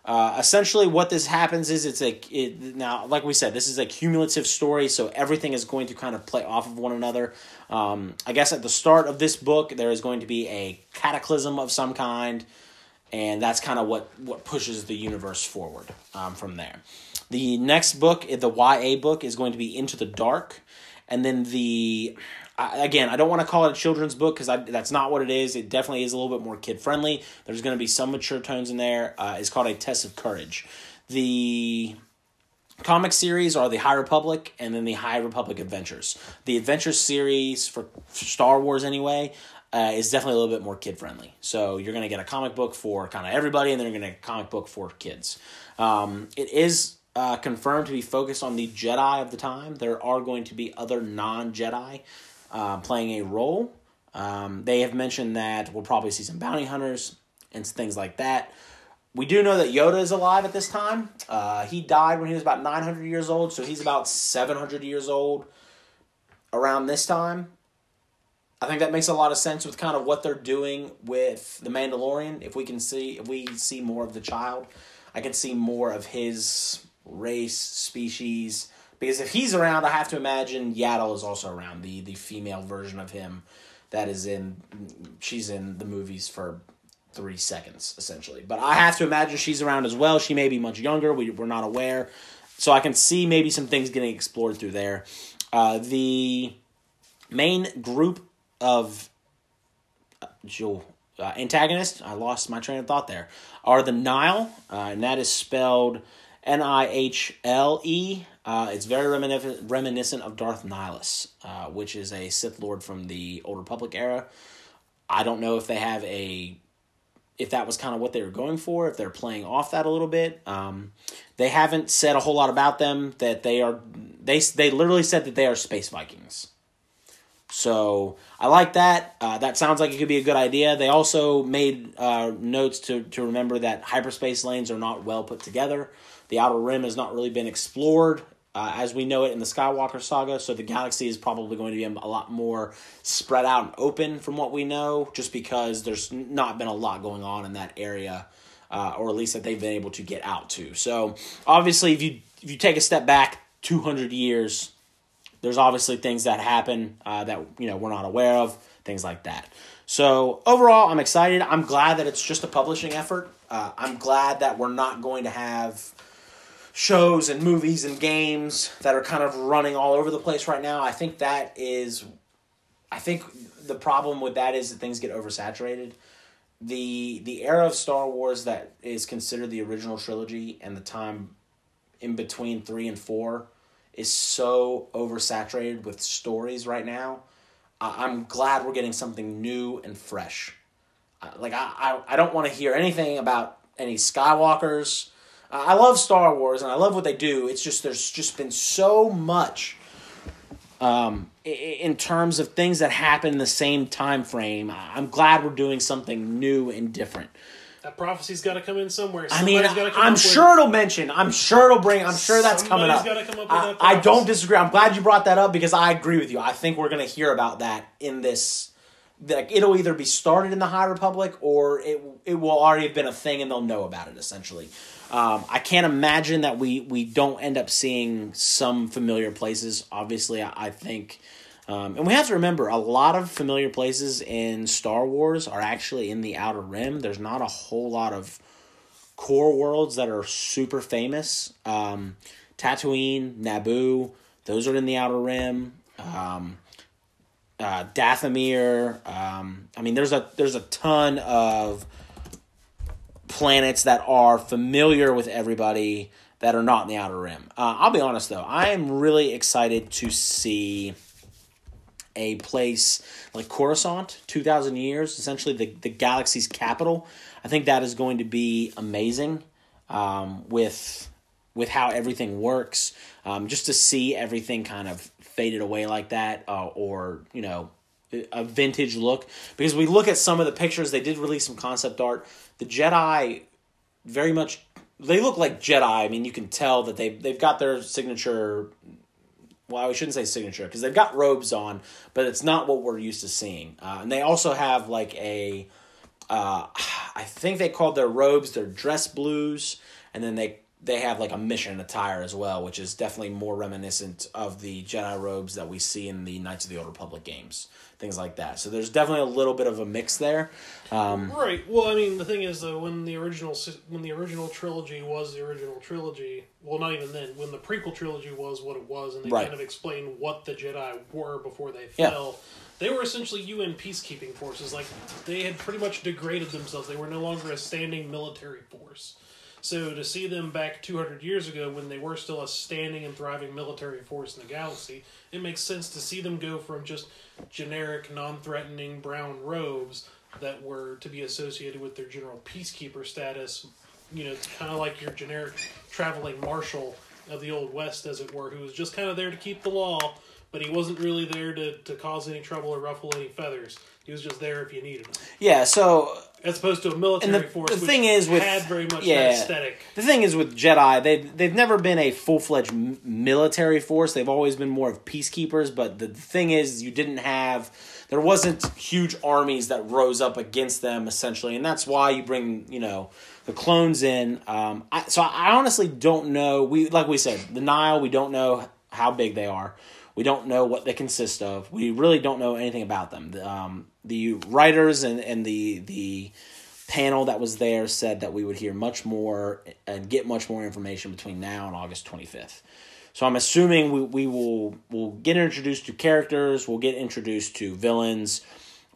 Uh, essentially, what this happens is it's a it, now, like we said, this is a cumulative story, so everything is going to kind of play off of one another. Um, I guess at the start of this book, there is going to be a cataclysm of some kind, and that's kind of what what pushes the universe forward um, from there. The next book, the YA book, is going to be Into the Dark, and then the I, again, I don't want to call it a children's book because that's not what it is. It definitely is a little bit more kid friendly. There's going to be some mature tones in there. Uh, it's called a Test of Courage. The comic series are the High Republic and then the High Republic Adventures. The Adventure series for Star Wars, anyway, uh, is definitely a little bit more kid friendly. So you're going to get a comic book for kind of everybody, and then you're going to get a comic book for kids. Um, it is uh, confirmed to be focused on the Jedi of the time. There are going to be other non Jedi uh, playing a role. Um, they have mentioned that we'll probably see some bounty hunters and things like that. We do know that Yoda is alive at this time. Uh, he died when he was about 900 years old, so he's about 700 years old around this time. I think that makes a lot of sense with kind of what they're doing with the Mandalorian. If we can see, if we see more of the child, I can see more of his race, species. Because if he's around, I have to imagine Yaddle is also around the the female version of him that is in. She's in the movies for three seconds essentially, but I have to imagine she's around as well. She may be much younger. We we're not aware, so I can see maybe some things getting explored through there. Uh, the main group of uh, Joe, uh, antagonist, I lost my train of thought there, are the Nihil, uh, and that is spelled N I H L E. Uh, it's very reminiscent, reminiscent of Darth Nihilus, uh, which is a Sith Lord from the Old Republic era. I don't know if they have a if that was kind of what they were going for, if they're playing off that a little bit. Um, they haven't said a whole lot about them. That they are they they literally said that they are space Vikings. So I like that. Uh, that sounds like it could be a good idea. They also made uh, notes to to remember that hyperspace lanes are not well put together. The outer rim has not really been explored uh, as we know it in the Skywalker saga. So the galaxy is probably going to be a lot more spread out and open from what we know, just because there's not been a lot going on in that area, uh, or at least that they've been able to get out to. So obviously, if you if you take a step back two hundred years, there's obviously things that happen uh, that you know we're not aware of, things like that. So overall, I'm excited. I'm glad that it's just a publishing effort. Uh, I'm glad that we're not going to have shows and movies and games that are kind of running all over the place right now. I think that is I think the problem with that is that things get oversaturated. The the era of Star Wars that is considered the original trilogy and the time in between three and four is so oversaturated with stories right now. I'm glad we're getting something new and fresh. Uh, like I, I, I don't want to hear anything about any Skywalkers. I love Star Wars and I love what they do. It's just there's just been so much um, in terms of things that happen in the same time frame. I'm glad we're doing something new and different. That prophecy's got to come in somewhere. I mean, come I'm sure it'll mention. I'm sure it'll bring. I'm sure that's coming up. Come up with I, I don't disagree. I'm glad you brought that up because I agree with you. I think we're gonna hear about that in this. Like it'll either be started in the High Republic or it it will already have been a thing and they'll know about it. Essentially, um, I can't imagine that we we don't end up seeing some familiar places. Obviously, I, I think. Um, and we have to remember a lot of familiar places in Star Wars are actually in the Outer Rim. There's not a whole lot of core worlds that are super famous. Um, Tatooine, Naboo, those are in the Outer Rim. Um, uh, Dathomir. Um, I mean, there's a there's a ton of planets that are familiar with everybody that are not in the Outer Rim. Uh, I'll be honest though, I am really excited to see a place like Coruscant, 2,000 years, essentially the, the galaxy's capital. I think that is going to be amazing um, with with how everything works. Um, just to see everything kind of faded away like that, uh, or you know, a vintage look. Because we look at some of the pictures, they did release some concept art. The Jedi very much they look like Jedi. I mean, you can tell that they they've got their signature well, I shouldn't say signature because they've got robes on, but it's not what we're used to seeing. Uh, and they also have like a, uh, I think they called their robes their dress blues, and then they they have like a mission attire as well, which is definitely more reminiscent of the Jedi robes that we see in the Knights of the Old Republic games, things like that. So there's definitely a little bit of a mix there. Um, Right. Well, I mean, the thing is, though, when the original when the original trilogy was the original trilogy, well, not even then, when the prequel trilogy was what it was, and they Right. kind of explained what the Jedi were before they Yeah. fell, they were essentially UN peacekeeping forces. Like they had pretty much degraded themselves. They were no longer a standing military force. So to see them back 200 years ago when they were still a standing and thriving military force in the galaxy, it makes sense to see them go from just generic, non-threatening brown robes that were to be associated with their general peacekeeper status, you know, kind of like your generic traveling marshal of the old west, as it were, who was just kind of there to keep the law, but he wasn't really there to, to cause any trouble or ruffle any feathers. He was just there if you needed him, yeah, so as opposed to a military And the- force. the which thing is with- had very much yeah. aesthetic. The thing is with Jedi, they they've never been a full fledged military force. They've always been more of peacekeepers. But the, the thing is, you didn't have there wasn't huge armies that rose up against them essentially, and that's why you bring you know the clones in. Um, I, so I honestly don't know. We like we said the Nihil. We don't know how big they are. We don't know what they consist of. We really don't know anything about them. Um, the writers and, and the the panel that was there said that we would hear much more and get much more information between now and August 25th. So I'm assuming we, we will will get introduced to characters, we'll get introduced to villains,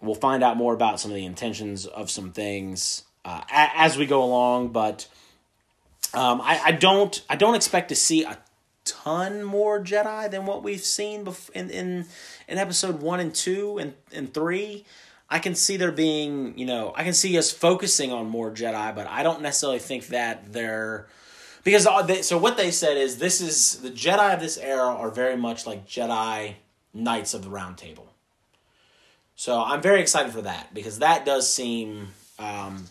we'll find out more about some of the intentions of some things uh, a, as we go along. But um, I, I don't I don't expect to see a ton more Jedi than what we've seen bef- in in in episode one and two and and three. I can see there being, you know, I can see us focusing on more Jedi, but I don't necessarily think that they're because they, so what they said is this is the Jedi of this era are very much like Jedi Knights of the Round Table. So I'm very excited for that because that does seem um,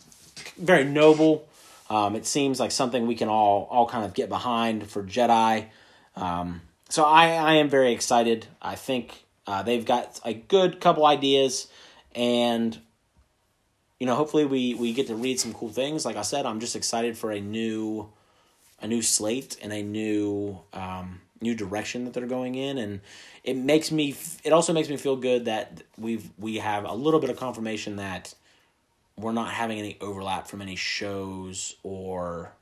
very noble. Um, it seems like something we can all all kind of get behind for Jedi. Um, so I, I am very excited. I think uh, they've got a good couple ideas, and you know, hopefully we we get to read some cool things. Like I said, I'm just excited for a new a new slate and a new um, new direction that they're going in, and it makes me. It also makes me feel good that we've we have a little bit of confirmation that we're not having any overlap from any shows or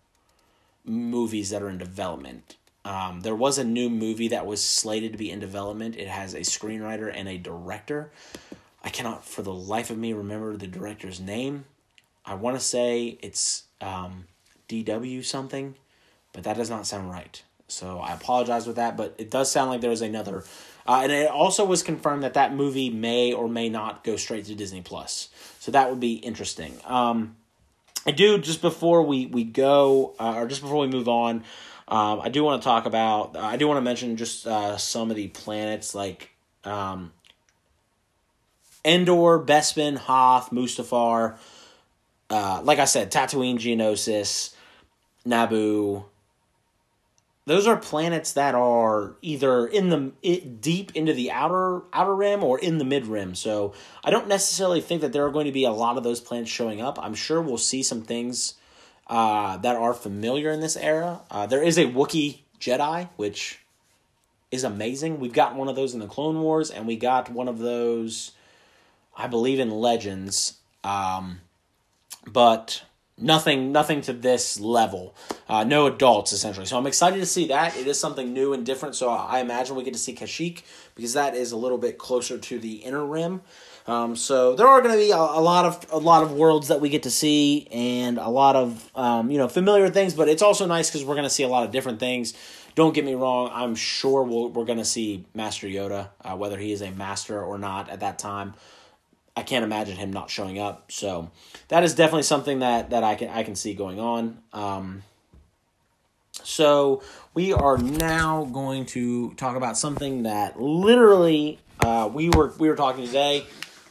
movies that are in development. Um, there was a new movie that was slated to be in development. It has a screenwriter and a director. I cannot, for the life of me, remember the director's name. I want to say it's um, DW something, but that does not sound right. So I apologize with that, but it does sound like there is another. Uh, and it also was confirmed that that movie may or may not go straight to Disney Plus. So that would be interesting. Um, I do just before we we go, uh, or just before we move on, um, I do want to talk about. I do want to mention just uh, some of the planets like um, Endor, Bespin, Hoth, Mustafar. Uh, like I said, Tatooine, Geonosis, Naboo. Those are planets that are either in the it, deep into the outer outer rim or in the mid rim. So I don't necessarily think that there are going to be a lot of those planets showing up. I'm sure we'll see some things uh, that are familiar in this era. Uh, there is a Wookiee Jedi, which is amazing. We've got one of those in the Clone Wars, and we got one of those, I believe, in Legends. Um, but nothing, nothing to this level. Uh, no adults essentially. So I'm excited to see that. It is something new and different. So I imagine we get to see Kashyyyk because that is a little bit closer to the inner rim. Um, so there are going to be a, a, lot of a lot of worlds that we get to see and a lot of um, you know familiar things, but it's also nice because we're going to see a lot of different things. Don't get me wrong; I'm sure we we are going to see Master Yoda, uh, whether he is a master or not at that time. I can't imagine him not showing up. So that is definitely something that that I can I can see going on. Um, so we are now going to talk about something that literally uh, we were we were talking today.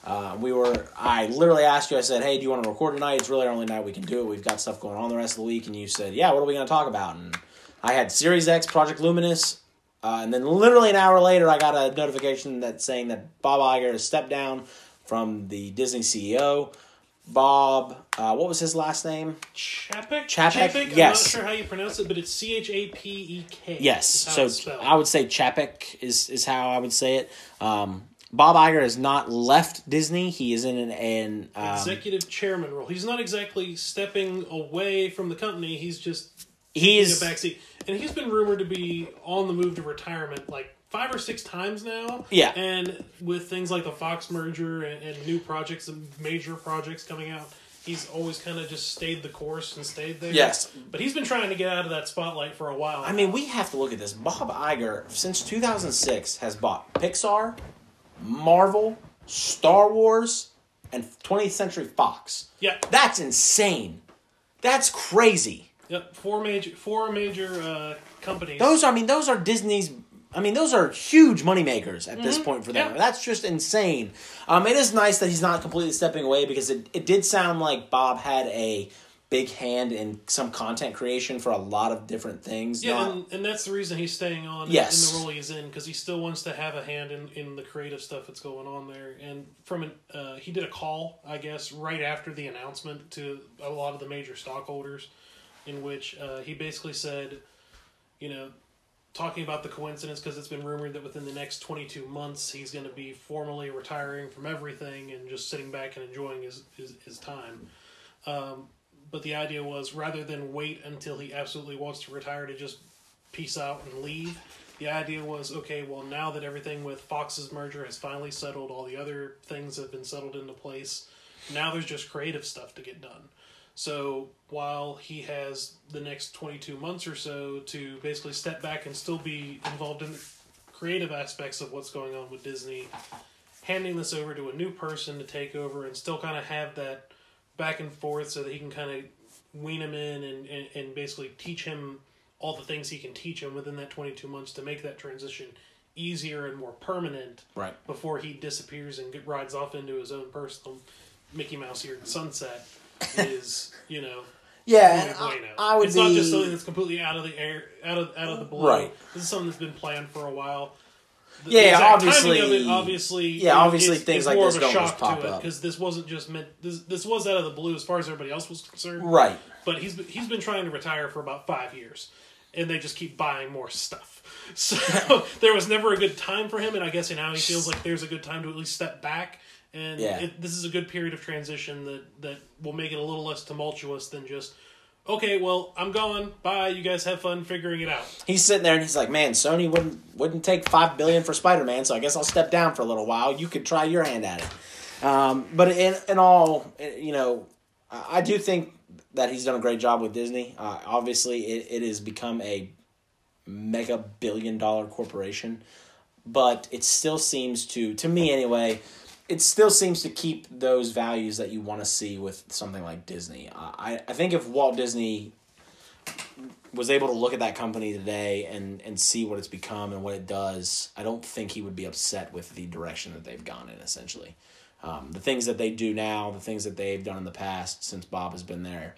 Uh, we were I literally asked you. I said, "Hey, do you want to record tonight? It's really our only night we can do it. We've got stuff going on the rest of the week." And you said, "Yeah, what are we going to talk about?" And I had Series X, Project Luminous, uh, and then literally an hour later, I got a notification that saying that Bob Iger has stepped down from the Disney CEO. Bob, uh, what was his last name? Chapek. Chapek. Chapek? Yes. I'm not sure how you pronounce it, but it's C H A P E K. Yes. So I would say Chapek is is how I would say it. Um, Bob Iger has not left Disney. He is in an, an um, executive chairman role. He's not exactly stepping away from the company. He's just he's in a backseat, and he's been rumored to be on the move to retirement like five or six times now. Yeah. And with things like the Fox merger and, and new projects and major projects coming out, he's always kind of just stayed the course and stayed there. Yes. But he's been trying to get out of that spotlight for a while. I mean, we have to look at this. Bob Iger, since 2006, has bought Pixar, Marvel, Star Wars, and 20th Century Fox. Yeah. That's insane. That's crazy. Yep, four major four major uh, companies. Those are, I mean, those are Disney's I mean, those are huge moneymakers at mm-hmm. this point for them. Yeah. That's just insane. Um, it is nice that he's not completely stepping away because it, it did sound like Bob had a big hand in some content creation for a lot of different things. Yeah, not... and, and, that's the reason he's staying on yes. in the role he's in because he still wants to have a hand in, in the creative stuff that's going on there. And from an, uh, he did a call, I guess, right after the announcement to a lot of the major stockholders, in which uh, he basically said, you know, talking about the coincidence because it's been rumored that within the next 22 months he's going to be formally retiring from everything and just sitting back and enjoying his, his, his time. Um, but the idea was rather than wait until he absolutely wants to retire to just peace out and leave, the idea was okay, well, now that everything with Fox's merger has finally settled, all the other things have been settled into place, now there's just creative stuff to get done. So while he has the next 22 months or so to basically step back and still be involved in creative aspects of what's going on with Disney, handing this over to a new person to take over and still kind of have that back and forth so that he can kind of wean him in and, and, and basically teach him all the things he can teach him within that 22 months to make that transition easier and more permanent right before he disappears and rides off into his own personal Mickey Mouse eared sunset is you know yeah, I, I, would. It's be... not just something that's completely out of the air, out of out of the blue. Right. This is something that's been planned for a while. The, yeah, obviously, it, obviously, yeah, obviously, is, things is like this don't just pop up because this wasn't just meant. This this was out of the blue as far as everybody else was concerned. Right. But he's he's been trying to retire for about five years, and they just keep buying more stuff. So there was never a good time for him, and I guess now he feels like there's a good time to at least step back and yeah. it, this is a good period of transition that that will make it a little less tumultuous than just okay, well, I'm going. Bye. You guys have fun figuring it out. He's sitting there and he's like, "Man, Sony wouldn't wouldn't take five billion for Spider Man, so I guess I'll step down for a little while. You could try your hand at it." Um, but in in all, you know, I I do think that he's done a great job with Disney. Uh, obviously, it, it has become a mega billion dollar corporation, but it still seems to, to me anyway, it still seems to keep those values that you want to see with something like Disney. I, I think if Walt Disney was able to look at that company today and, and see what it's become and what it does, I don't think he would be upset with the direction that they've gone in, essentially. Um, the things that they do now, the things that they've done in the past since Bob has been there,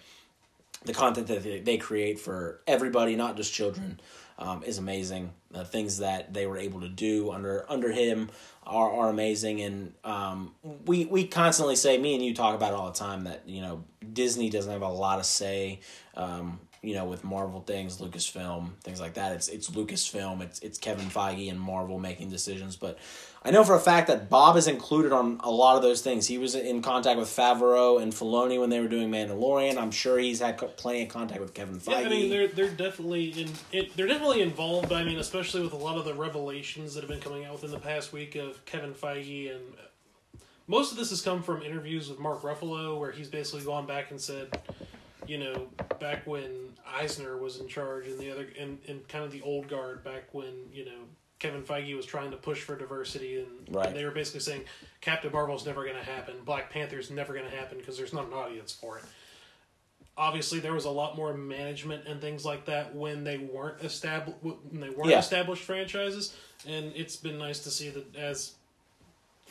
the content that they, they create for everybody, not just children, um, is amazing. The things that they were able to do under under him are, are amazing, and um, we we constantly say, me and you talk about it all the time that you know Disney doesn't have a lot of say. Um, you know, with Marvel things, Lucasfilm, things like that. It's it's Lucasfilm, it's it's Kevin Feige and Marvel making decisions. But I know for a fact that Bob is included on a lot of those things. He was in contact with Favreau and Filoni when they were doing Mandalorian. I'm sure he's had co- plenty of contact with Kevin Feige. Yeah, I mean they're they're definitely in it, they're definitely involved. I mean, especially with a lot of the revelations that have been coming out within the past week of Kevin Feige, and uh, most of this has come from interviews with Mark Ruffalo, where he's basically gone back and said, you know, back when Eisner was in charge, and the other and, and kind of the old guard back when you know Kevin Feige was trying to push for diversity, and Right. they were basically saying Captain Marvel's never going to happen, Black Panther's never going to happen because there's not an audience for it obviously there was a lot more management and things like that when they weren't established when they weren't Yeah. established franchises and it's been nice to see that as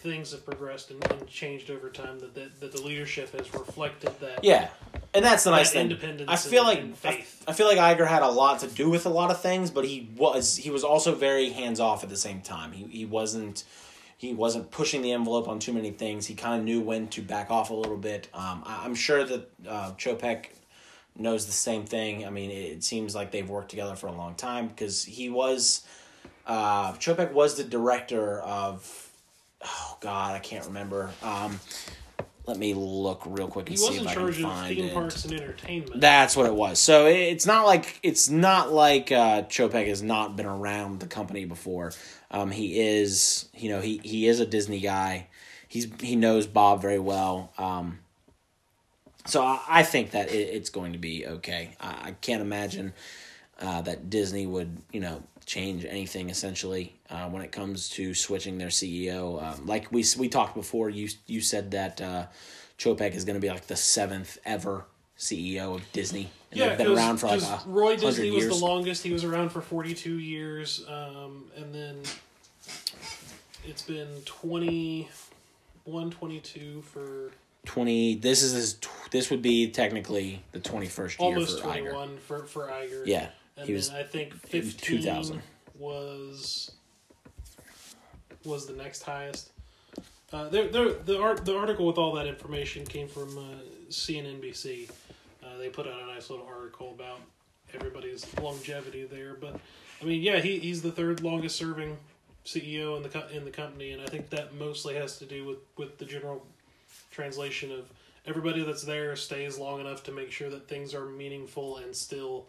things have progressed and, and changed over time that, that that the leadership has reflected that Yeah, and that's the nice that thing. independence I feel and- like and I, faith. I feel like Iger had a lot to do with a lot of things, but he was he was also very hands off at the same time. He he wasn't he wasn't pushing the envelope on too many things. He kind of knew when to back off a little bit. Um, I, I'm sure that uh, Chapek knows the same thing. I mean, it, seems like they've worked together for a long time because he was uh, Chapek was the director of oh god, I can't remember. Um, let me look real quick and was see if I charge can of find theme it. parks and entertainment That's what it was. So it- it's not like it's not like uh, Chapek has not been around the company before. Um, he is, you know, he he is a Disney guy. He's he knows Bob very well. Um, so I, I think that it, it's going to be okay. I, I can't imagine uh, that Disney would, you know, change anything essentially uh, when it comes to switching their CEO. Um, like we we talked before, you you said that uh, Chapek is going to be like the seventh ever CEO of Disney. And yeah, they've been around for like a Roy Disney was years. the longest. He was around for forty two years, um, and then it's been 21, 22 for Twenty. This is his. This would be technically the twenty first year almost for twenty Iger. one for for Iger. Yeah, and he then was. I think was fifteen 2000. was was the next highest. Uh, there, the art, the article with all that information came from uh, CNNBC. Uh, they put out a nice little article about everybody's longevity there. But I mean, yeah, he, he's the third longest serving CEO in the co- in the company, and I think that mostly has to do with with the general translation of everybody that's there stays long enough to make sure that things are meaningful and still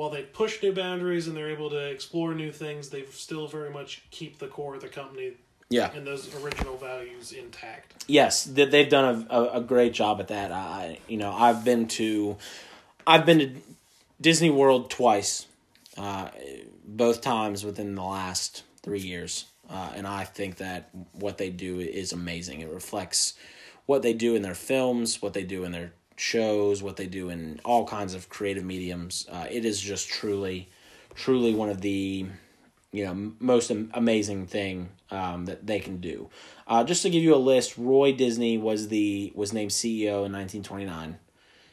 while they push new boundaries and they're able to explore new things they still very much keep the core of the company Yeah. and those original values intact Yes, th- they've done a, a, a great job at that. I, you know, I've been to, I've been to Disney World twice, uh, both times within the last three years, uh, and I think that what they do is amazing. It reflects what they do in their films, what they do in their shows, what they do in all kinds of creative mediums. Uh, it is just truly, truly one of the you know most amazing thing um, that they can do. Uh, just to give you a list, Roy Disney was the was named CEO in 1929.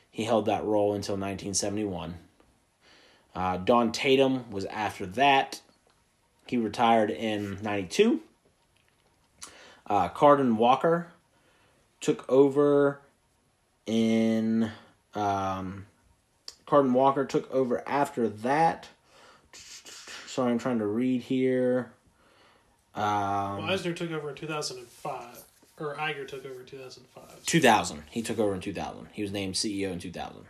He held that role until 1971. Uh, Don Tatum was after that. He retired in 92. Uh, Walker took over in. Um, Cardon Walker took over after that. Sorry, I'm trying to read here. Um, well eisner took over in 2005 or Iger took over in 2005 2000. He took over in 2000. He was named CEO in 2000.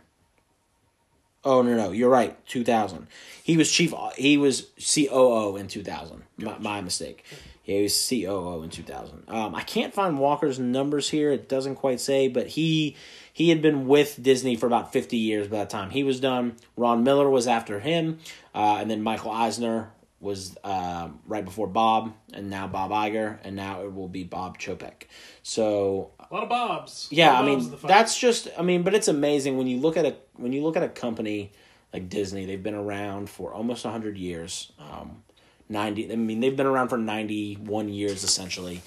Oh no no, you're right. Two thousand. He was chief. He was COO in two thousand. My, my mistake. Yeah, he was COO in two thousand. Um, I can't find Walker's numbers here. It doesn't quite say, but he he had been with Disney for about fifty years by the time he was done. Ron Miller was after him, uh, and then Michael Eisner was uh, right before Bob, and now Bob Iger, and now it will be Bob Chapek. So A lot of bobs. Yeah, I of bobs mean in the fight. that's just I mean, but it's amazing when you look at a when you look at a company like Disney. They've been around for almost hundred years. Um, Ninety. I mean, they've been around for ninety one years essentially.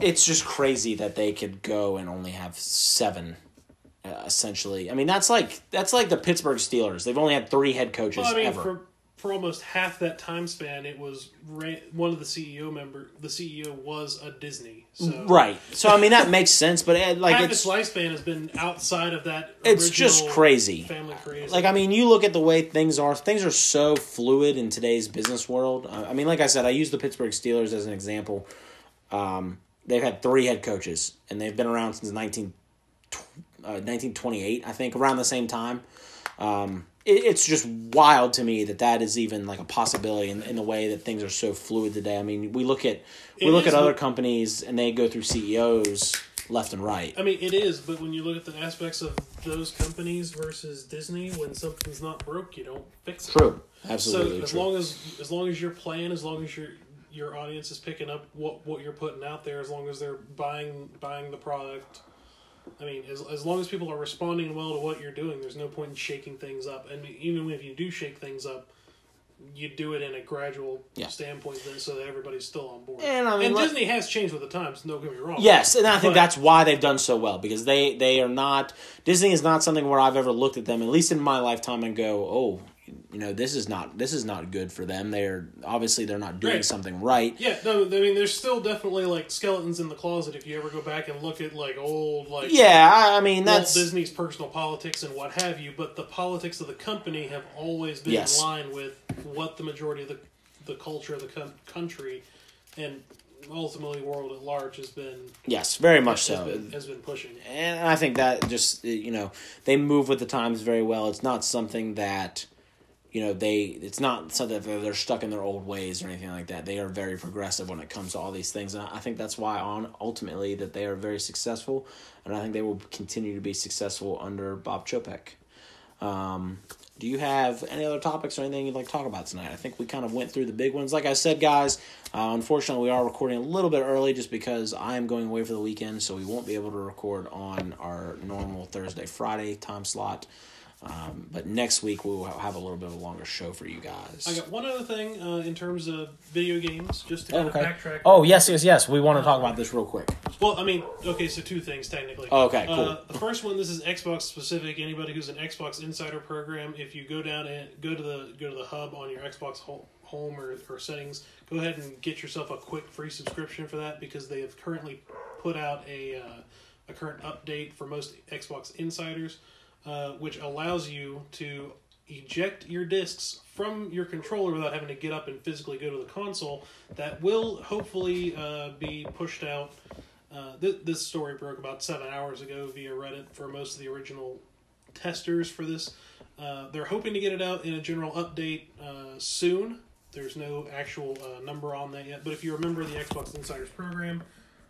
It's just crazy that they could go and only have seven. Uh, essentially, I mean that's like that's like the Pittsburgh Steelers. They've only had three head coaches Well, I mean, ever. for for almost half that time span, it was ra- one of the CEO member. The CEO was a Disney, so right. So I mean that makes sense, but it, like half it's its lifespan has been outside of that. It's just crazy. Family crazy. like I mean, you look at the way things are. Things are so fluid in today's business world. Uh, I mean, like I said, I use the Pittsburgh Steelers as an example. Um, they've had three head coaches, and they've been around since 19, uh, 1928, I think, around the same time. Um, it's just wild to me that that is even like a possibility in, in the way that things are so fluid today. I mean, we look at we It look at other companies, and they go through CEOs left and right. I mean, it is, but when you look at the aspects of those companies versus Disney, when something's not broke, you don't fix it. True, absolutely. So as true. long as as long as you're playing, as long as your your audience is picking up what what you're putting out there, as long as they're buying buying the product. I mean, as as long as people are responding well to what you're doing, there's no point in shaking things up. And even if you do shake things up, you do it in a gradual Yeah. standpoint, then so that everybody's still on board. And, I mean, let- Disney has changed with the times. Don't get me wrong. Yes, and I think But- that's why they've done so well because they they are not Disney is not something where I've ever looked at them at least in my lifetime and go, oh, you know, this is not this is not good for them. They're obviously they're not doing Right. something right. Yeah, no, I mean, there's still definitely like skeletons in the closet if you ever go back and look at like old like Yeah, I, mean Walt that's Disney's personal politics and what have you, but the politics of the company have always been Yes. in line with what the majority of the the culture of the co- country and ultimately world at large has been yes, very much has so. been, has been pushing. and I think that just you know they move with the times very well. It's not something that you know they. It's not something that they're stuck in their old ways or anything like that. They are very progressive when it comes to all these things, and I think that's why on ultimately that they are very successful, and I think they will continue to be successful under Bob Chapek. Um, do you have any other topics or anything you'd like to talk about tonight? I think we kind of went through the big ones. Like I said, guys, uh, unfortunately, we are recording a little bit early just because I am going away for the weekend, so we won't be able to record on our normal Thursday, Friday time slot. Um, but next week we will have a little bit of a longer show for you guys. I got one other thing uh, in terms of video games, just to kind okay. of backtrack. Oh yes, yes, yes. We want to talk about this real quick. Well, I mean, okay, so two things technically. Oh, okay, cool. Uh, the first one, this is Xbox specific. Anybody who's an Xbox Insider program, if you go down and go to the go to the hub on your Xbox ho- home or, or settings, go ahead and get yourself a quick free subscription for that because they have currently put out a uh, a current update for most Xbox Insiders, uh, which allows you to eject your discs from your controller without having to get up and physically go to the console. That will hopefully uh, be pushed out. Uh, th- this story broke about seven hours ago via Reddit for most of the original testers for this. Uh, they're hoping to get it out in a general update uh, soon. There's no actual uh, number on that yet, but if you remember the Xbox Insiders program,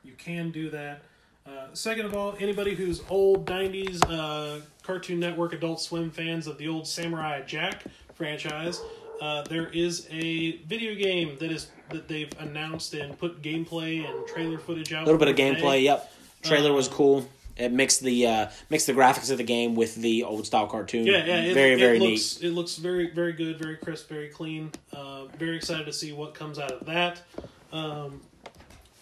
you can do that. Uh, second of all, anybody who's old 90s uh, Cartoon Network Adult Swim fans of the old Samurai Jack franchise, uh, there is a video game that is that they've announced and put gameplay and trailer footage out. A little bit of gameplay. Yep. Trailer was Um, cool. It mixed the uh, mixed the graphics of the game with the old style cartoon. Yeah, yeah, it, very it very looks, It looks very, very good, very crisp, very clean. Uh, very excited to see what comes out of that. Um,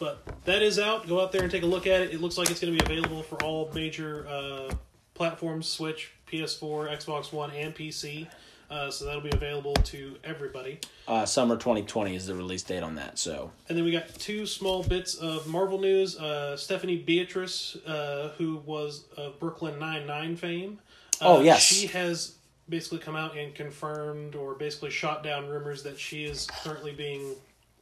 but that is out. Go out there and take a look at it. It looks like it's going to be available for all major uh, platforms: Switch, PS4, Xbox One, and PC. Uh, so that'll be available to everybody. Uh, summer 2020 is the release date on that. So And then we got two small bits of Marvel news. Uh, Stephanie Beatriz, uh, who was of Brooklyn Nine Nine fame. Uh, Oh, yes. she has basically come out and confirmed or basically shot down rumors that she is currently being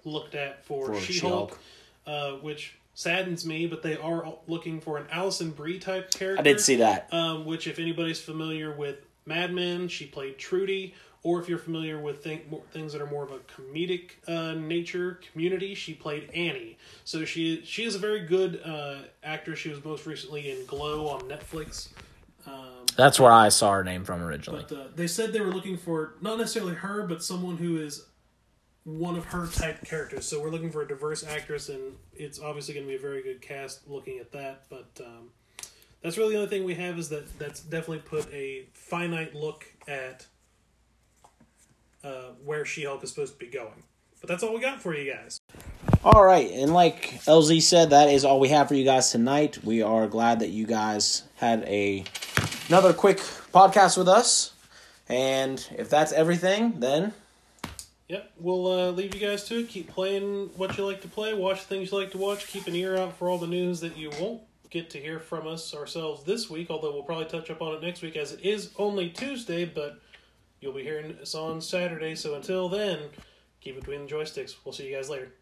looked at for, For She She-Hulk. Hulk, uh, which saddens me. But they are looking for an Alison Brie type character. I did see that. Um, which, if anybody's familiar with Mad Men. She played Trudy. Or if you're familiar with think, more, things that are more of a comedic uh, nature, Community, she played Annie. So she she is a very good uh, actress. She was most recently in Glow on Netflix. Um, That's where I saw her name from originally. but uh, they said they were looking for not necessarily her, but someone who is one of her type characters. So we're looking for a diverse actress, and it's obviously going to be a very good cast looking at that. But um, that's really the only thing we have is that that's definitely put a finite look at uh, where She Hulk is supposed to be going. But that's all we got for you guys. All right, and like LZ said, that is all we have for you guys tonight. We are glad that you guys had a another quick podcast with us. And if that's everything, then Yep, we'll uh, leave you guys to it. Keep playing what you like to play, watch things you like to watch, keep an ear out for all the news that you won't get to hear from us ourselves this week, although we'll probably touch up on it next week as it is only Tuesday, but you'll be hearing us on Saturday. So until then, keep it between the joysticks. We'll see you guys later.